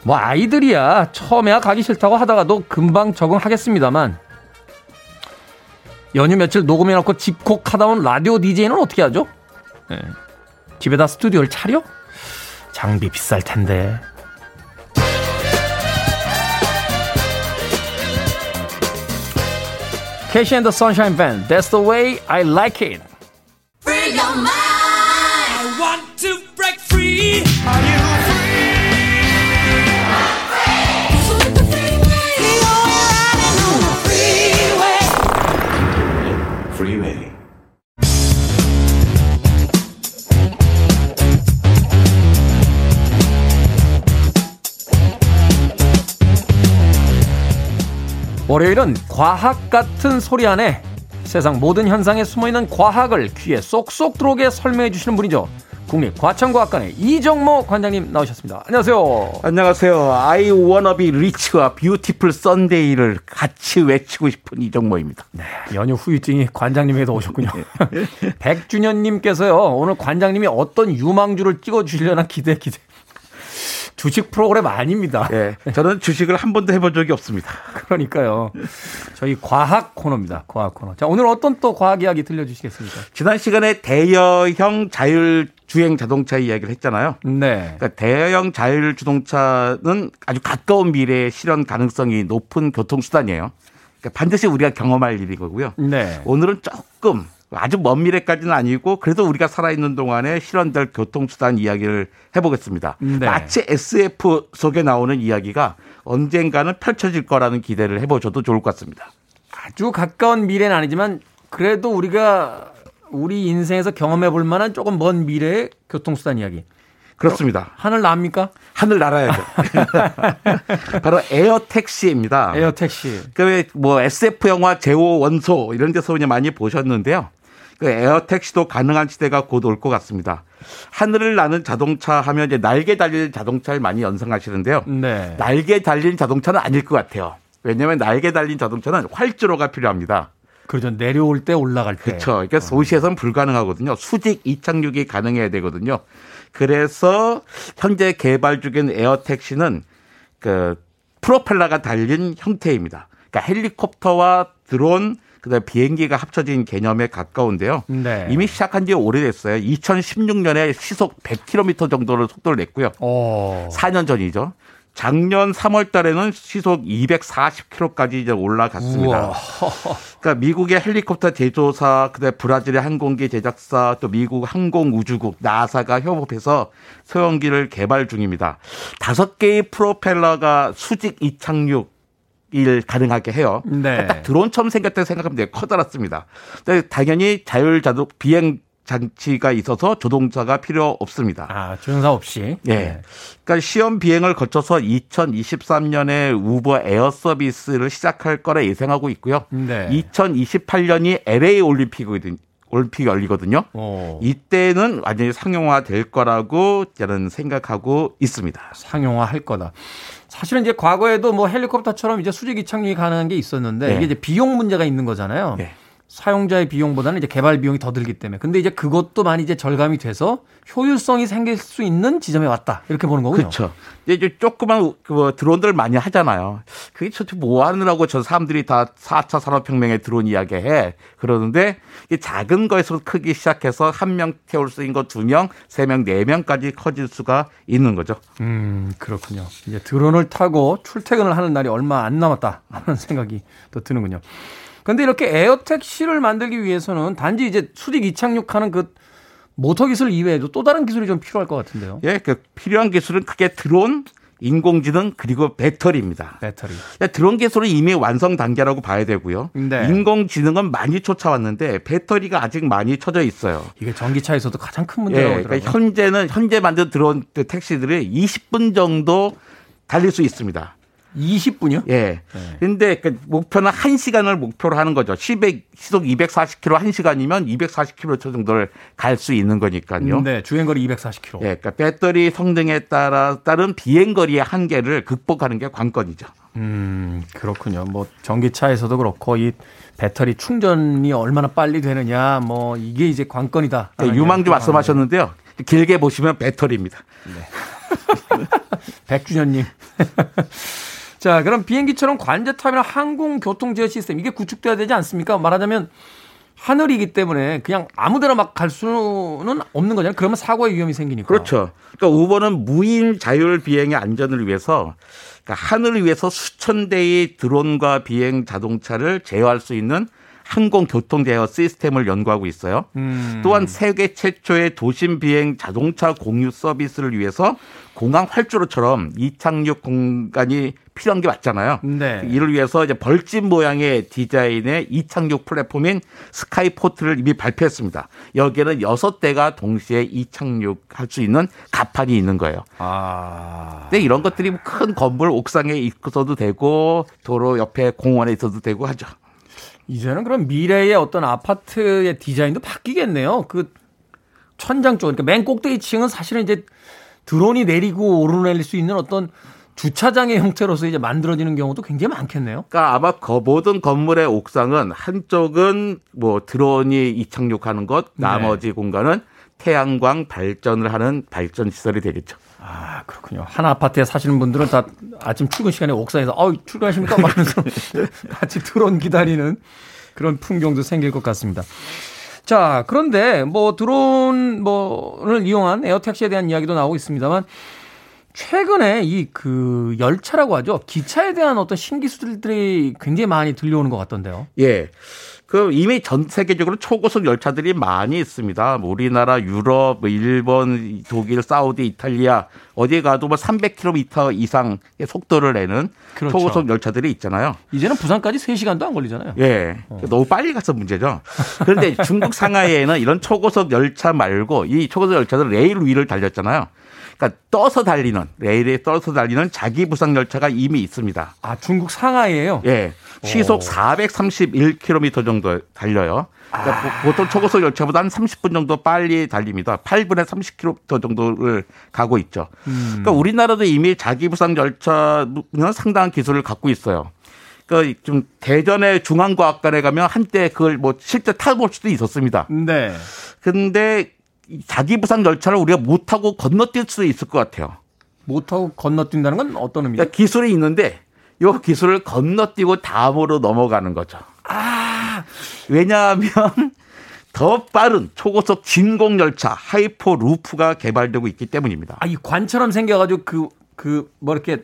뭐 아이들이야 처음에야 가기 싫다고 하다가도 금방 적응하겠습니다만 연휴 며칠 녹음해놓고 집콕 하다 온 라디오 DJ는 어떻게 하죠? 네. 집에다 스튜디오를 차려? 장비 비쌀 텐데. Casey and the Sunshine Band, That's the Way I Like It. Free your mind. I want to break free. Are you 월요일은 과학 같은 소리 안에 세상 모든 현상에 숨어있는 과학을 귀에 쏙쏙 들어오게 설명해 주시는 분이죠. 국립과천과학관의 이정모 관장님 나오셨습니다. 안녕하세요. 안녕하세요. I wanna be rich와 beautiful Sunday를 같이 외치고 싶은 이정모입니다. 네, 연휴 후유증이 관장님에게도 오셨군요. 100주년님께서요, 오늘 관장님이 어떤 유망주를 찍어주시려나 기대, 기대. 주식 프로그램 아닙니다. 예, 저는 주식을 한 번도 해본 적이 없습니다. 그러니까요. 저희 과학 코너입니다. 과학 코너. 자, 오늘 어떤 또 과학 이야기 들려주시겠습니까? 지난 시간에 대여형 자율 주행 자동차 이야기를 했잖아요. 네. 그러니까 대여형 자율 자동차는 아주 가까운 미래의 실현 가능성이 높은 교통수단이에요. 그러니까 반드시 우리가 경험할 일이거고요. 네. 오늘은 조금 아주 먼 미래까지는 아니고 그래도 우리가 살아있는 동안에 실현될 교통수단 이야기를 해보겠습니다. 네. 마치 SF 속에 나오는 이야기가 언젠가는 펼쳐질 거라는 기대를 해보셔도 좋을 것 같습니다. 아주 가까운 미래는 아니지만 그래도 우리가 우리 인생에서 경험해 볼 만한 조금 먼 미래의 교통수단 이야기. 그렇습니다. 하늘 납니까? 하늘 날아야죠. 바로 에어 택시입니다. 에어 택시. 그뭐 SF 영화 제오 원소 이런 데서 그냥 많이 보셨는데요. 그 에어 택시도 가능한 시대가 곧 올 것 같습니다. 하늘을 나는 자동차 하면 이제 날개 달린 자동차를 많이 연상하시는데요. 네. 날개 달린 자동차는 아닐 것 같아요. 왜냐하면 날개 달린 자동차는 활주로가 필요합니다. 그렇죠. 내려올 때 올라갈 때. 그렇죠. 그러니까 도시에서는 불가능하거든요. 수직 이착륙이 가능해야 되거든요. 그래서 현재 개발 중인 에어 택시는 그 프로펠러가 달린 형태입니다. 그러니까 헬리콥터와 드론 그다음에 비행기가 합쳐진 개념에 가까운데요. 네. 이미 시작한 지 오래됐어요. 2016년에 시속 100km 정도를 속도를 냈고요. 오. 4년 전이죠. 작년 3월 달에는 시속 240km까지 이제 올라갔습니다. 우와. 그러니까 미국의 헬리콥터 제조사, 그다음에 브라질의 항공기 제작사, 또 미국 항공우주국, 나사가 협업해서 소형기를 개발 중입니다. 다섯 개의 프로펠러가 수직 이착륙 일 가능하게 해요. 네. 그러니까 딱 드론처럼 생겼다고 생각하면 돼요. 커다랗습니다. 근데 당연히 자율 자동 비행 장치가 있어서 조종사가 필요 없습니다. 아, 조종사 없이. 예. 그러니까 시험 비행을 거쳐서 2023년에 우버 에어 서비스를 시작할 거라 예상하고 있고요. 네. 2028년이 LA 올림픽이거든요. 올림픽이 열리거든요. 오. 이때는 완전히 상용화 될 거라고 저는 생각하고 있습니다. 상용화 할 거다. 사실은 이제 과거에도 뭐 헬리콥터처럼 이제 수직 이착륙이 가능한 게 있었는데 네. 이게 이제 비용 문제가 있는 거잖아요. 네. 사용자의 비용보다는 이제 개발 비용이 더 들기 때문에. 근데 이제 그것도 많이 이제 절감이 돼서 효율성이 생길 수 있는 지점에 왔다. 이렇게 보는 거군요. 그렇죠. 이제 조그만 그 드론들 많이 하잖아요. 그게 도대체 뭐 하느라고 저 사람들이 다 4차 산업혁명의 드론 이야기 해. 그러는데 이 작은 거에서 크기 시작해서 한 명 태울 수 있는 거 두 명, 세 명, 네 명까지 커질 수가 있는 거죠. 음, 그렇군요. 이제 드론을 타고 출퇴근을 하는 날이 얼마 안 남았다 하는 생각이 또 드는군요. 근데 이렇게 에어택시를 만들기 위해서는 단지 이제 수직 이착륙하는 그 모터 기술 이외에도 또 다른 기술이 좀 필요할 것 같은데요. 예, 그 필요한 기술은 크게 드론, 인공지능 그리고 배터리입니다. 배터리. 드론 기술은 이미 완성 단계라고 봐야 되고요. 네. 인공지능은 많이 쫓아왔는데 배터리가 아직 많이 쳐져 있어요. 이게 전기차에서도 가장 큰 문제라고 예. 그러니까 현재는 현재 만든 드론 택시들이 20분 정도 달릴 수 있습니다. 20분이요? 예. 네. 근데 그 목표는 1시간을 목표로 하는 거죠. 시백, 시속 240km 1시간이면 240km 정도를 갈 수 있는 거니까요. 네, 주행거리 240km. 예, 그러니까 배터리 성능에 따라 따른 비행거리의 한계를 극복하는 게 관건이죠. 음, 그렇군요. 뭐 전기차에서도 그렇고 이 배터리 충전이 얼마나 빨리 되느냐, 뭐 이게 이제 관건이다. 예, 유망주 말씀하셨는데요. 길게 보시면 배터리입니다. 백준현님. 자, 그럼 비행기처럼 관제탑이나 항공 교통 제어 시스템 이게 구축돼야 되지 않습니까? 말하자면 하늘이기 때문에 그냥 아무데나 막 갈 수는 없는 거잖아요. 그러면 사고의 위험이 생기니까. 그렇죠. 그러니까 우버는 무인 자율 비행의 안전을 위해서 그러니까 하늘을 위해서 수천 대의 드론과 비행 자동차를 제어할 수 있는 항공 교통 제어 시스템을 연구하고 있어요. 음. 또한 세계 최초의 도심 비행 자동차 공유 서비스를 위해서 공항 활주로처럼 이착륙 공간이 필요한 게 맞잖아요. 네. 이를 위해서 이제 벌집 모양의 디자인의 이착륙 플랫폼인 스카이포트를 이미 발표했습니다. 여기에는 여섯 대가 동시에 이착륙할 수 있는 가판이 있는 거예요. 아. 근데 이런 것들이 큰 건물 옥상에 있어도 되고 도로 옆에 공원에 있어도 되고 하죠. 이제는 그럼 미래의 어떤 아파트의 디자인도 바뀌겠네요. 그 천장 쪽, 그러니까 맨 꼭대기 층은 사실은 이제 드론이 내리고 오르내릴 수 있는 어떤 주차장의 형태로서 이제 만들어지는 경우도 굉장히 많겠네요. 그러니까 아마 거- 모든 건물의 옥상은 한쪽은 뭐 드론이 이착륙하는 것, 나머지 공간은 태양광 발전을 하는 발전 시설이 되겠죠. 아, 그렇군요. 한 아파트에 사시는 분들은 다 아침 출근 시간에 옥상에서 어 출근하십니까? 말면서 같이 드론 기다리는 그런 풍경도 생길 것 같습니다. 자, 그런데 뭐 드론 뭐를 이용한 에어택시에 대한 이야기도 나오고 있습니다만 최근에 이 그 열차라고 하죠. 기차에 대한 어떤 신기술들이 굉장히 많이 들려오는 것 같던데요. 예. 그 이미 전 세계적으로 초고속 열차들이 많이 있습니다. 뭐 우리나라, 유럽, 뭐 일본, 독일, 사우디, 이탈리아 어디에 가도 뭐 300km 이상의 속도를 내는 그렇죠. 초고속 열차들이 있잖아요. 이제는 부산까지 3시간도 안 걸리잖아요. 예. 너무 빨리 가서 문제죠. 그런데 중국 상하이에는 이런 초고속 열차 말고 이 초고속 열차들 레일 위를 달렸잖아요. 그러니까 떠서 달리는 레일에 떠서 달리는 자기 부상 열차가 이미 있습니다. 아, 중국 상하이에요. 예. 시속 431km 정도 달려요. 그러니까 보- 보통 초고속 열차보다 한 30분 정도 빨리 달립니다. 8분에 30km 정도를 가고 있죠. 그러니까 우리나라도 이미 자기 부상 열차는 상당한 기술을 갖고 있어요. 그러니까 좀 대전의 중앙과학관에 가면 한때 그걸 뭐 실제 타볼 수도 있었습니다. 네. 근데 이 자기 부상 열차를 우리가 못 타고 건너뛸 수도 있을 것 같아요. 못 타고 건너뛴다는 건 어떤 의미죠? 그러니까 기술이 있는데 이 기술을 건너뛰고 다음으로 넘어가는 거죠. 아, 왜냐하면 더 빠른 초고속 진공 열차 하이퍼 루프가 개발되고 있기 때문입니다. 아, 이 관처럼 생겨가지고 그, 그, 뭐 이렇게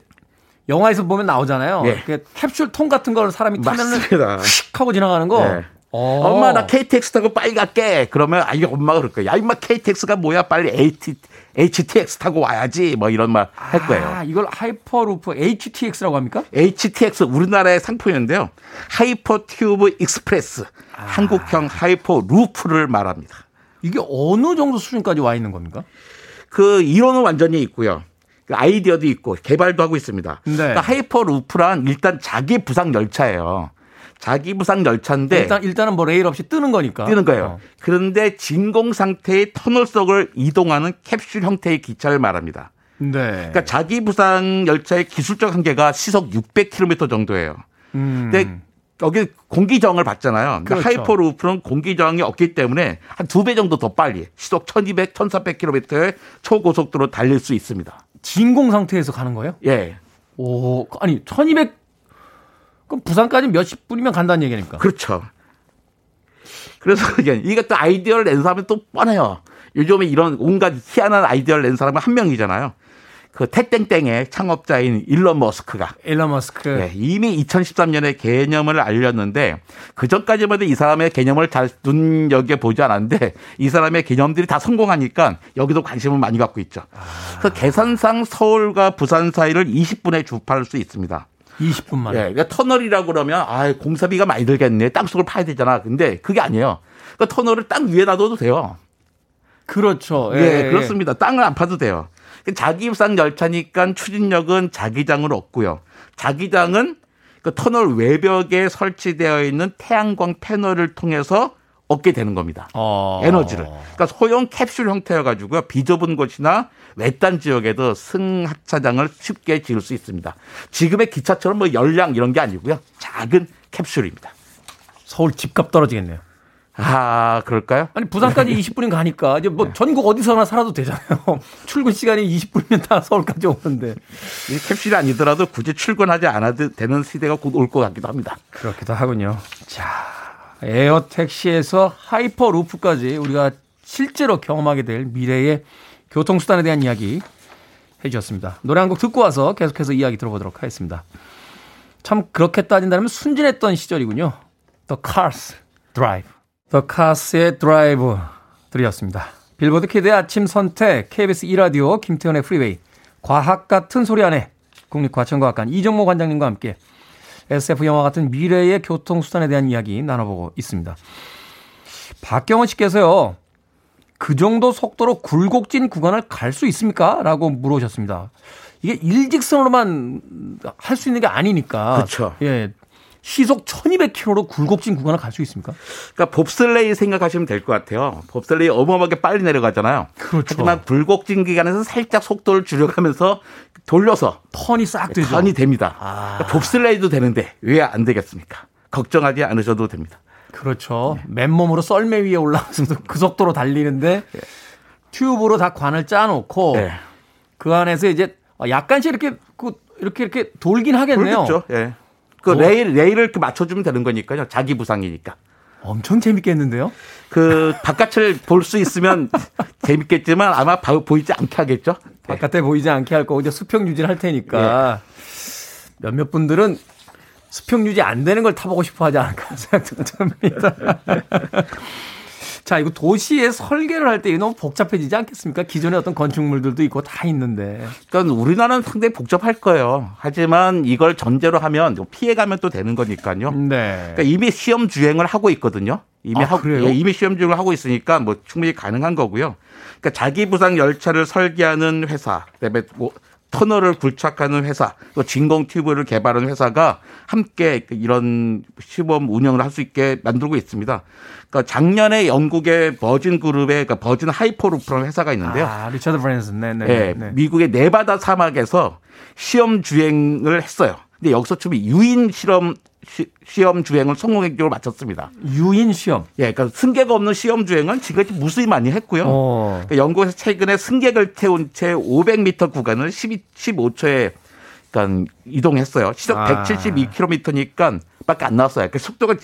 영화에서 보면 나오잖아요. 예. 그 캡슐 통 같은 걸 사람이 타면은. 휙 하고 지나가는 거. 예. 어. 엄마 나 KTX 타고 빨리 갈게. 그러면 아이 엄마가 그럴 거야. 야 임마 KTX가 뭐야? 빨리 AT, HTX 타고 와야지. 뭐 이런 말 할 거예요. 아, 이걸 하이퍼루프 HTX라고 합니까? HTX 우리나라의 상품인데요. Hyper Tube Express 한국형 하이퍼 루프를 말합니다. 이게 어느 정도 수준까지 와 있는 겁니까? 그 이론은 완전히 있고요. 그 아이디어도 있고 개발도 하고 있습니다. 네. 그러니까 하이퍼 루프란 일단 자기 부상 열차예요. 자기 부상 열차인데 일단 일단은 뭐 레일 없이 뜨는 거니까. 뜨는 거예요. 어. 그런데 진공 상태의 터널 속을 이동하는 캡슐 형태의 기차를 말합니다. 네. 그러니까 자기 부상 열차의 기술적 한계가 시속 600km 정도예요. 음. 근데 여기 공기 저항을 받잖아요. 근데 그렇죠. 하이퍼 루프는 공기 저항이 없기 때문에 한 두 배 정도 더 빨리 시속 1200, 1400km의 초고속도로 달릴 수 있습니다. 진공 상태에서 가는 거예요? 예. 오, 아니 1200 그럼 부산까지 몇십 분이면 간다는 얘기니까. 그렇죠. 그래서 이게 이것도 아이디어를 낸 사람은 또 뻔해요. 요즘에 이런 온갖 희한한 아이디어를 낸 사람은 한 명이잖아요. 그 태땡땡의 창업자인 일론 머스크가 일론 머스크. 네, 이미 2013년에 개념을 알렸는데 그 전까지만 해도 이 사람의 개념을 잘 눈여겨 보지 않았는데 이 사람의 개념들이 다 성공하니까 여기도 관심을 많이 갖고 있죠. 그래서 계산상 서울과 부산 사이를 20분에 주파할 수 있습니다. 20분 만에. 예, 그러니까 터널이라고 그러면 아 공사비가 많이 들겠네. 땅속을 파야 되잖아. 근데 그게 아니에요. 그러니까 터널을 땅 위에 놔둬도 돼요. 그렇죠. 예, 예, 예. 그렇습니다. 땅을 안 파도 돼요. 자기 입상 열차니까 추진력은 자기장을 얻고요. 자기장은 그 터널 외벽에 설치되어 있는 태양광 패널을 통해서 얻게 되는 겁니다. 어. 에너지를. 그러니까 소형 캡슐 형태여가지고요. 비좁은 곳이나 외딴 지역에도 승하차장을 쉽게 지을 수 있습니다. 지금의 기차처럼 뭐 열량 이런 게 아니고요. 작은 캡슐입니다. 서울 집값 떨어지겠네요. 아, 그럴까요? 아니 부산까지 20분이면 가니까 이제 뭐 전국 어디서나 살아도 되잖아요. 출근 시간이 20분이면 다 서울까지 오는데 이 캡슐이 아니더라도 굳이 출근하지 않아도 되는 시대가 곧 올 것 같기도 합니다. 그렇기도 하군요. 자, 에어 택시에서 하이퍼 루프까지 우리가 실제로 경험하게 될 미래의 교통수단에 대한 이야기 해주셨습니다. 노래 한 곡 듣고 와서 계속해서 이야기 들어보도록 하겠습니다. 참 그렇게 따진다면 순진했던 시절이군요. The Cars Drive. The Cars의 Drive 들으셨습니다. 빌보드 키드의 아침 선택, KBS 2라디오, 김태훈의 Freeway, 과학 같은 소리하네 국립과천과학관 이정모 관장님과 함께 SF 영화 같은 미래의 교통수단에 대한 이야기 나눠보고 있습니다. 박경원 씨께서요, 그 정도 속도로 굴곡진 구간을 갈 수 있습니까? 라고 물어보셨습니다. 이게 일직선으로만 할 수 있는 게 아니니까. 그렇죠. 예. 시속 1200km로 굴곡진 구간을 갈 수 있습니까? 그러니까 봅슬레이 생각하시면 될 것 같아요. 봅슬레이 어마어마하게 빨리 내려가잖아요. 그렇죠. 하지만 불곡진 기간에서 살짝 속도를 줄여가면서 돌려서 턴이 싹 되죠. 턴이 됩니다. 아. 그러니까 봅슬레이도 되는데 왜 안 되겠습니까? 걱정하지 않으셔도 됩니다. 그렇죠. 맨몸으로 썰매 위에 올라가서도 그 속도로 달리는데 튜브로 다 관을 짜놓고 네. 그 안에서 이제 약간씩 이렇게 그 이렇게 이렇게 돌긴 하겠네요. 그렇죠. 예. 그 뭐? 레일 레일을 이렇게 맞춰주면 되는 거니까요. 자기 부상이니까. 엄청 재밌겠는데요? 그 바깥을 볼 수 있으면 재밌겠지만 아마 바- 보이지 않게 하겠죠. 네. 바깥에 보이지 않게 할 거고 이제 수평 유지를 할 테니까 몇몇 분들은 수평 유지 안 되는 걸 타보고 싶어 하지 않을까 생각도 듭니다. 자, 이거 도시에 설계를 할 때 너무 복잡해지지 않겠습니까? 기존에 어떤 건축물들도 있고 다 있는데. 그러니까 우리나라는 상당히 복잡할 거예요. 하지만 이걸 전제로 하면 피해가면 또 되는 거니까요. 네. 그러니까 이미 시험 주행을 하고 있거든요. 이미 아, 하고 그래요? 예, 이미 시험 주행을 하고 있으니까 뭐 충분히 가능한 거고요. 그러니까 자기 부상 열차를 설계하는 회사, 그다음에 뭐 터널을 굴착하는 회사, 또 진공 튜브를 개발하는 회사가 함께 이런 시범 운영을 할 수 있게 만들고 있습니다. 그러니까 작년에 영국의 버진 그룹의 그러니까 버진 하이퍼루프라는 회사가 있는데요. 아, 리처드 브랜슨. 네, 네. 예, 네. 미국의 네바다 사막에서 시험 주행을 했어요. 근데 여기서 좀 유인 실험 시, 시험 주행을 성공적으로 마쳤습니다. 유인 시험. 예, 그러니까 승객 없는 시험 주행은 지금까지 무수히 많이 했고요. 어. 그러니까 영국에서 최근에 승객을 태운 채 500m 구간을 12, 15초에 그러니까 이동했어요. 시속 아. 172km니까 밖에 안 나왔어요. 그 속도가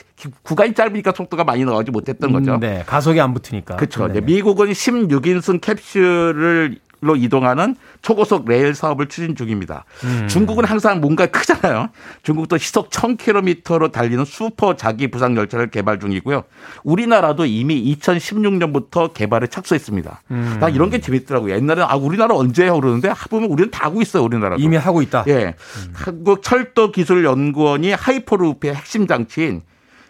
구간이 짧으니까 속도가 많이 나가지 못했던 거죠. 음, 네. 가속이 안 붙으니까. 그렇죠. 네. 미국은 16인승 캡슐을 로 이동하는 초고속 레일 사업을 추진 중입니다. 음. 중국은 항상 뭔가 크잖아요. 중국도 시속 1000km로 달리는 슈퍼 자기 부상 열차를 개발 중이고요. 우리나라도 이미 2016년부터 개발에 착수했습니다. 음. 나 이런 게 재밌더라고요. 옛날에는 아 우리나라 언제 해요 그러는데 보면 우리는 다 하고 있어요. 우리나라도. 이미 하고 있다. 예. 한국 철도 기술 연구원이 하이퍼루프의 핵심 장치인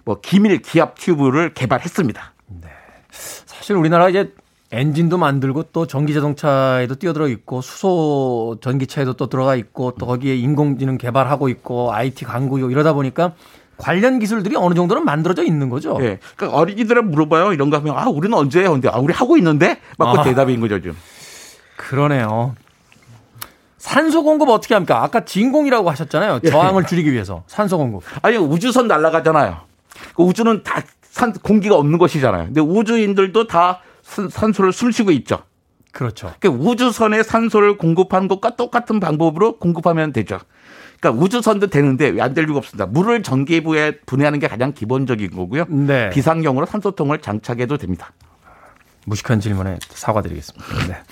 뭐 기밀 기압 튜브를 개발했습니다. 사실 우리나라 이제 엔진도 만들고 또 전기 자동차에도 뛰어들어 있고 수소 전기차에도 또 들어가 있고 또 거기에 인공지능 개발하고 있고 IT 강국이고 이러다 보니까 관련 기술들이 어느 정도는 만들어져 있는 거죠. 예. 그러니까 어린이들은 물어봐요. 이런 거 하면 아, 우리는 언제 해요? 근데 아, 우리 하고 있는데? 맞고 아. 대답인 거죠, 지금. 그러네요. 산소 공급 어떻게 합니까? 아까 진공이라고 하셨잖아요. 저항을 줄이기 위해서 산소 공급. 아니, 우주선 날아가잖아요. 그 우주는 다 산, 공기가 없는 것이잖아요. 근데 우주인들도 다 산- 산소를 숨 쉬고 있죠. 그렇죠. 그러니까 우주선에 산소를 공급하는 것과 똑같은 방법으로 공급하면 되죠. 그러니까 우주선도 되는데 왜 안될 리가 없습니다. 물을 전기부에 분해하는 게 가장 기본적인 거고요. 네. 비상용으로 산소통을 장착해도 됩니다. 무식한 질문에 사과드리겠습니다. 네.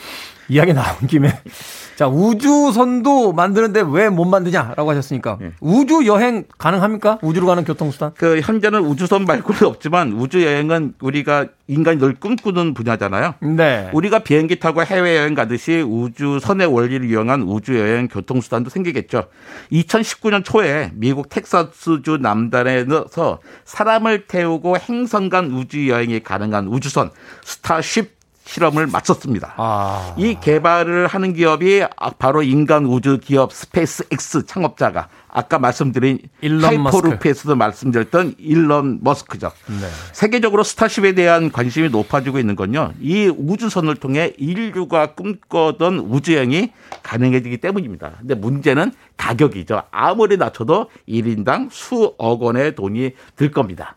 이야기 나온 김에 자 우주선도 만드는데 왜 못 만드냐라고 하셨으니까 예. 우주 여행 가능합니까? 우주로 가는 교통수단? 그 현재는 우주선 말고는 없지만 우주 여행은 우리가 인간이 늘 꿈꾸는 분야잖아요. 네. 우리가 비행기 타고 해외 여행 가듯이 우주선의 원리를 이용한 우주 여행 교통수단도 생기겠죠. 2019년 초에 미국 텍사스주 남단에서 사람을 태우고 행성 간 우주 여행이 가능한 우주선 스타쉽 실험을 마쳤습니다. 아. 이 개발을 하는 기업이 바로 민간 우주 기업 스페이스 X 창업자가 아까 말씀드린 일론 머스크. 하이퍼루프에서도 말씀드렸던 일론 머스크죠. 네. 세계적으로 스타쉽에 대한 관심이 높아지고 있는 건요. 이 우주선을 통해 인류가 꿈꿔던 우주여행이 가능해지기 때문입니다. 근데 문제는 가격이죠. 아무리 낮춰도 1인당 수억 원의 돈이 들 겁니다.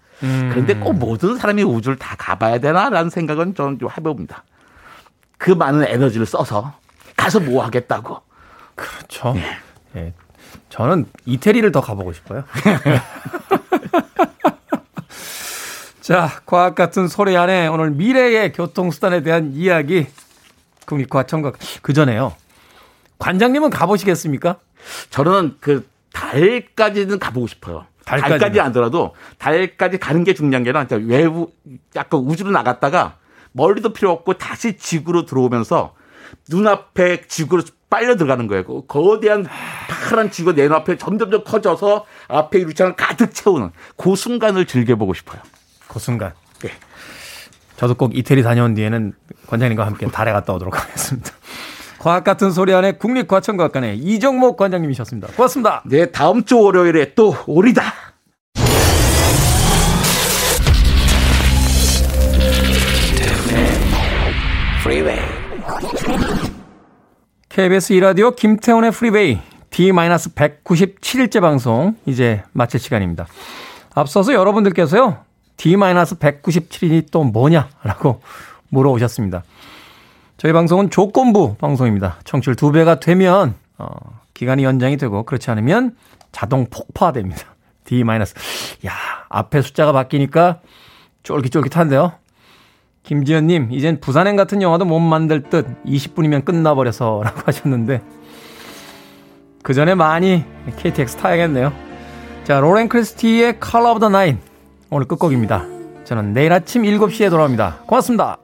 그런데 꼭 모든 사람이 우주를 다 가봐야 되나라는 생각은 저는 좀 해봅니다. 그 많은 에너지를 써서 가서 뭐 하겠다고. 그렇죠. 예. 저는 이태리를 더 가보고 싶어요. 자, 과학 같은 소리 안에 오늘 미래의 교통수단에 대한 이야기 국립과천각 그 전에요. 관장님은 가보시겠습니까? 저는 그 달까지는 가보고 싶어요. 달까지는? 달까지 안 더라도 달까지 가는 게 중요한 게 아니라 진짜 외부 약간 우주로 나갔다가 멀리도 필요 없고 다시 지구로 들어오면서 눈앞에 지구로 빨려 들어가는 거예요. 그 거대한 파란 지구가 내 눈앞에 점점점 커져서 앞에 유리창을 가득 채우는 그 순간을 즐겨보고 싶어요. 그 순간. 네. 저도 꼭 이태리 다녀온 뒤에는 관장님과 함께 달에 갔다 오도록 하겠습니다. 과학 같은 소리 안에 국립과천과학관의 이정목 관장님이셨습니다. 고맙습니다. 네, 다음 주 월요일에 또 오리다. Freeway. KBS 이라디오 김태훈의 프리베이 D-197일째 방송 이제 마칠 시간입니다. 앞서서 여러분들께서요. D-197일이 또 뭐냐라고 물어오셨습니다. 저희 방송은 조건부 방송입니다. 청취율 2배가 되면 어, 기간이 연장이 되고 그렇지 않으면 자동 폭파됩니다. D-. 야, 앞에 숫자가 바뀌니까 쫄깃쫄깃한데요. 김지연님, 이젠 부산행 같은 영화도 못 만들 듯 20분이면 끝나버려서 라고 하셨는데, 그 전에 많이 KTX 타야겠네요. 자, 로렌 크리스티의 Color of the Night. 오늘 끝곡입니다. 저는 내일 아침 7시에 돌아옵니다. 고맙습니다.